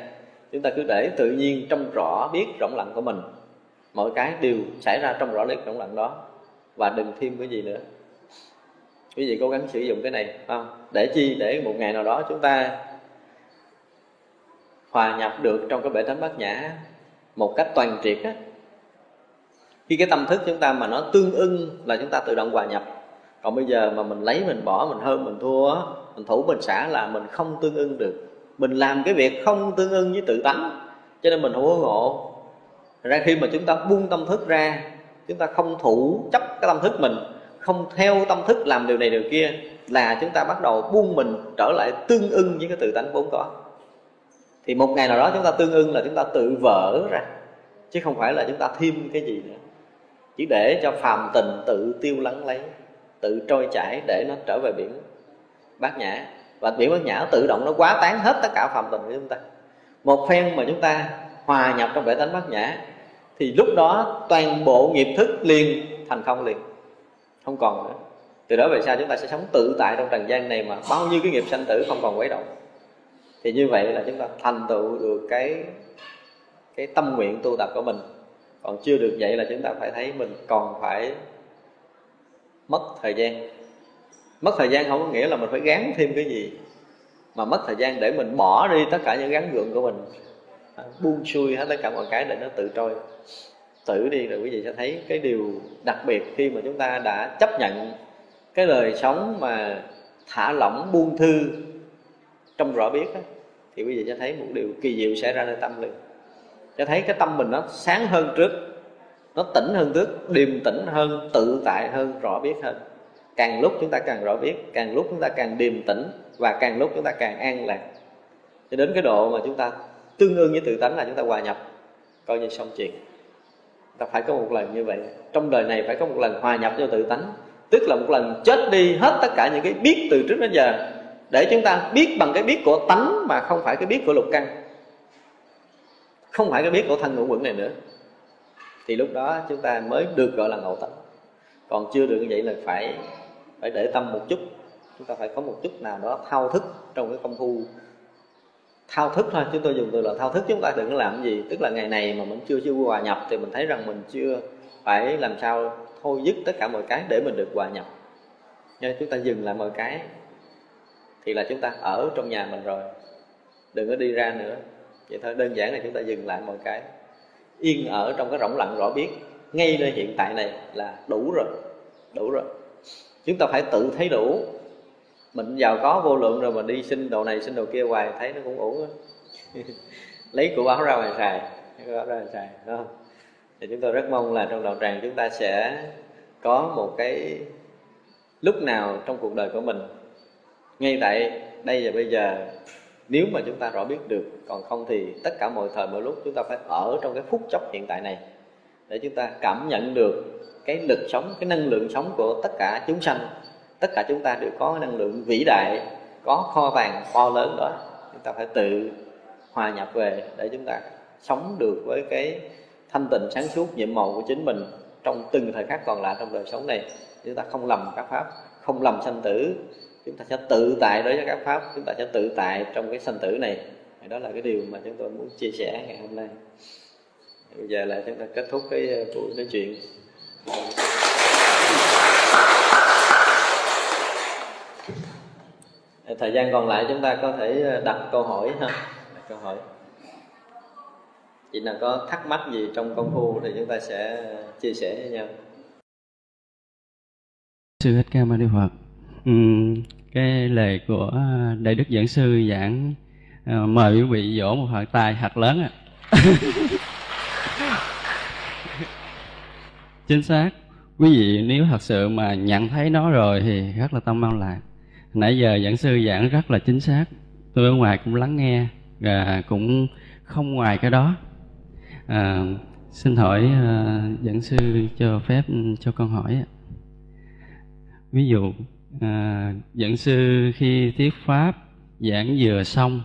Chúng ta cứ để tự nhiên trong rõ biết rộng lặng của mình. Mọi cái đều xảy ra trong rõ biết rộng lặng đó và đừng thêm cái gì nữa. Quý vị cố gắng sử dụng cái này không? Để chi? Để một ngày nào đó chúng ta hòa nhập được trong cái bể tánh bát nhã một cách toàn triệt á. Khi cái tâm thức chúng ta mà nó tương ưng là chúng ta tự động hòa nhập. Còn bây giờ mà mình lấy mình bỏ, mình hơn, mình thua mình thủ, mình xả là mình không tương ưng được. Mình làm cái việc không tương ưng với tự tánh, cho nên mình không có ngộ. Ra khi mà chúng ta buông tâm thức ra chúng ta không thủ chấp cái tâm thức mình, không theo tâm thức làm điều này điều kia là chúng ta bắt đầu buông mình trở lại tương ưng với cái tự tánh vốn có. Thì một ngày nào đó chúng ta tương ưng là chúng ta tự vỡ ra, chứ không phải là chúng ta thêm cái gì nữa. Chỉ để cho phàm tình tự tiêu lắng lấy, tự trôi chảy để nó trở về biển bát nhã. Và biển bát nhã tự động nó quá tán hết tất cả phàm tình của chúng ta. Một phen mà chúng ta hòa nhập trong bể tánh bát nhã thì lúc đó toàn bộ nghiệp thức liền thành không liền. Không còn nữa. Từ đó về sau chúng ta sẽ sống tự tại trong trần gian này mà bao nhiêu cái nghiệp sanh tử không còn quấy động. Thì như vậy là chúng ta thành tựu được cái cái tâm nguyện tu tập của mình. Còn chưa được vậy là chúng ta phải thấy mình còn phải mất thời gian. Mất thời gian không có nghĩa là mình phải gán thêm cái gì, mà mất thời gian để mình bỏ đi tất cả những gắn gượng của mình. À, buông xuôi hết tất cả mọi cái để nó tự trôi. Tự đi rồi quý vị sẽ thấy cái điều đặc biệt khi mà chúng ta đã chấp nhận cái đời sống mà thả lỏng buông thư trong rõ biết đó, thì quý vị sẽ thấy một điều kỳ diệu xảy ra nơi tâm liền sẽ thấy cái tâm mình nó sáng hơn trước nó tỉnh hơn trước điềm tĩnh hơn tự tại hơn rõ biết hơn. Càng lúc chúng ta càng rõ biết càng lúc chúng ta càng điềm tĩnh và càng lúc chúng ta càng an lạc. Cho đến cái độ mà chúng ta tương ương với tự tánh là chúng ta hòa nhập, coi như xong chuyện. Ta phải có một lần như vậy. Trong đời này phải có một lần hòa nhập cho tự tánh. Tức là một lần chết đi hết tất cả những cái biết từ trước đến giờ, để chúng ta biết bằng cái biết của tánh mà không phải cái biết của lục căn. Không phải cái biết của thân ngũ quẩn này nữa. Thì lúc đó chúng ta mới được gọi là ngộ tánh. Còn chưa được như vậy là phải phải để tâm một chút. Chúng ta phải có một chút nào đó thao thức trong cái công phu thao thức thôi chúng tôi dùng từ là thao thức chúng ta đừng làm gì. Tức là ngày này mà mình chưa chưa hòa nhập thì mình thấy rằng mình chưa phải làm sao thôi dứt tất cả mọi cái để mình được hòa nhập. Nên chúng ta dừng lại mọi cái thì là chúng ta ở trong nhà mình rồi. Đừng có đi ra nữa. Vậy thôi, đơn giản là chúng ta dừng lại mọi cái. Yên ở trong cái rỗng lặng rõ biết. Ngay nơi hiện tại này là đủ rồi đủ rồi. Chúng ta phải tự thấy đủ mình giàu có vô lượng rồi mà đi xin đồ này, xin đồ kia hoài, thấy nó cũng uổng lấy của báo ra ngoài xài của báo ra ngoài xài đúng không? Thì chúng tôi rất mong là trong đạo tràng chúng ta sẽ có một cái lúc nào trong cuộc đời của mình. Ngay tại đây và bây giờ, nếu mà chúng ta rõ biết được, còn không thì tất cả mọi thời mọi lúc chúng ta phải ở trong cái phút chốc hiện tại này để chúng ta cảm nhận được cái lực sống, cái năng lượng sống của tất cả chúng sanh tất cả chúng ta đều có năng lượng vĩ đại, có kho vàng to lớn đó. Chúng ta phải tự hòa nhập về để chúng ta sống được với cái thanh tịnh sáng suốt, nhiệm màu của chính mình trong từng thời khắc còn lại trong đời sống này. Chúng ta không lầm các pháp, không lầm sanh tử. Chúng ta sẽ tự tại đối với các pháp, chúng ta sẽ tự tại trong cái sanh tử này. Đó là cái điều mà chúng tôi muốn chia sẻ ngày hôm nay. Bây giờ là chúng ta kết thúc cái ờ, buổi nói chuyện. Thời gian còn lại chúng ta có thể ờ, đặt câu hỏi ha. Đặt câu hỏi. Chị nào có thắc mắc gì trong công phu thì chúng ta sẽ ờ, chia sẻ với nhau. Sư thích ca mâu ni phật. Ừ, cái lời của ờ, đại đức giảng sư giảng à, mời quý vị dỗ một phật tài hạt lớn ạ. Chính xác. Quý vị nếu thật sự mà nhận thấy nó rồi thì rất là tâm mau lạc nãy giờ giảng sư giảng rất là chính xác. Tôi ở ngoài cũng lắng nghe và cũng không ngoài cái đó. À, xin hỏi uh, giảng sư cho phép ừ, cho con hỏi ví dụ à, giảng sư khi thuyết pháp giảng vừa xong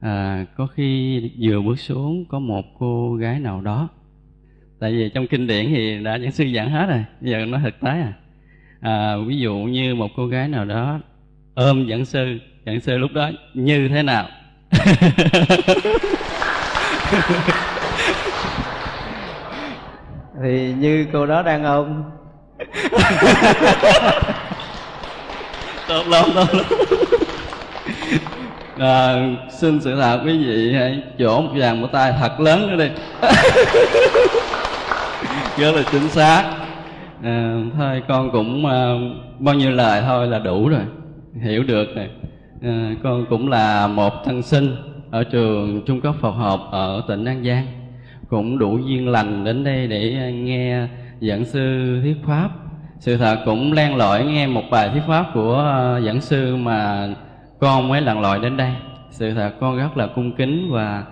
à, có khi vừa bước xuống có một cô gái nào đó. Tại vì trong kinh điển thì đã giảng sư giảng hết rồi giờ nói thực tế à. à ví dụ như một cô gái nào đó ôm giảng sư giảng sư lúc đó như thế nào? Thì như cô đó đang ôm. Tốt lắm tốt lắm. À, xin sự thật quý vị hãy chỗ một vàng một tay thật lớn nữa đi. Rất là chính xác. À, thôi con cũng à, bao nhiêu lời thôi là đủ rồi hiểu được này. À, con cũng là một thân sinh ở trường trung cấp Phật học ở tỉnh An Giang. Cũng đủ duyên lành đến đây để nghe giảng sư thuyết pháp. Sự thật cũng len lỏi nghe một bài thuyết pháp của ờ, giảng sư mà con mới lặn lội đến đây. Sự thật con rất là cung kính và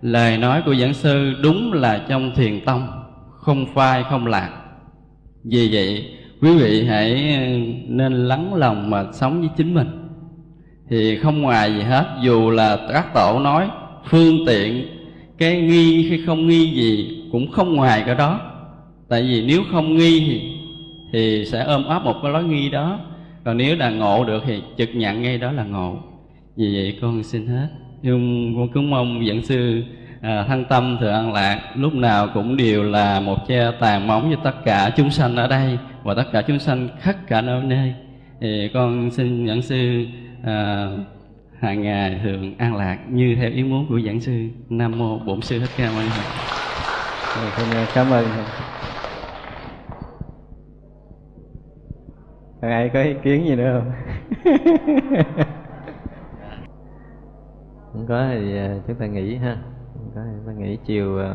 lời nói của giảng sư đúng là trong thiền tông không phai không lạc. Vì vậy quý vị hãy ờ, nên lắng lòng mà sống với chính mình. Thì không ngoài gì hết dù là các tổ nói phương tiện cái nghi hay không nghi gì cũng không ngoài cái đó. Tại vì nếu không nghi thì thì sẽ ôm ấp một cái lối nghi đó. Còn nếu là ngộ được thì trực nhận ngay đó là ngộ. Vì vậy con xin hết. Nhưng con cũng mong dẫn sư à, thăng tâm thượng an lạc lúc nào cũng đều là một che tàn móng cho tất cả chúng sanh ở đây và tất cả chúng sanh khắp cả nơi nơi thì con xin dẫn sư à, hàng ngày thường an lạc như theo ý muốn của giảng sư. Nam mô bổn sư thích ca mâu ni phật. Cảm ơn còn ai có ý kiến gì nữa không? Không có thì à, chúng ta nghỉ ha. Không có thì chúng ta nghỉ chiều à,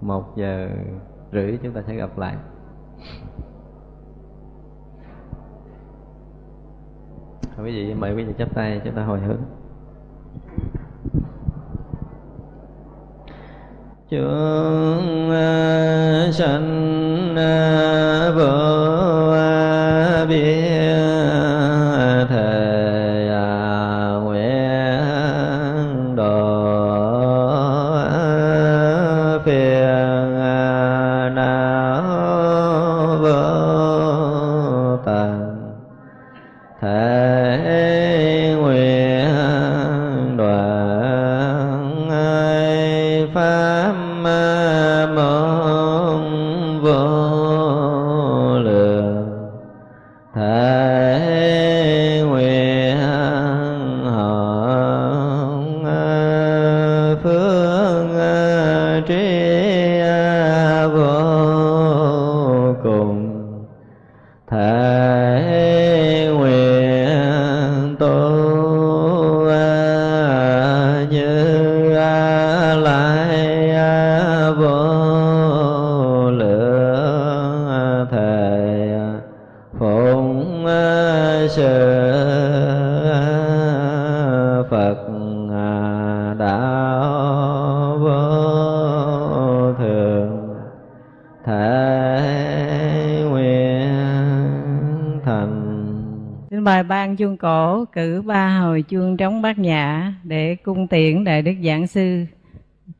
một giờ rưỡi chúng ta sẽ gặp lại quý vị mời quý vị chắp tay chúng ta hồi hướng. Chúng à, sanh à, vô à, biên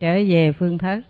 trở về phương thất.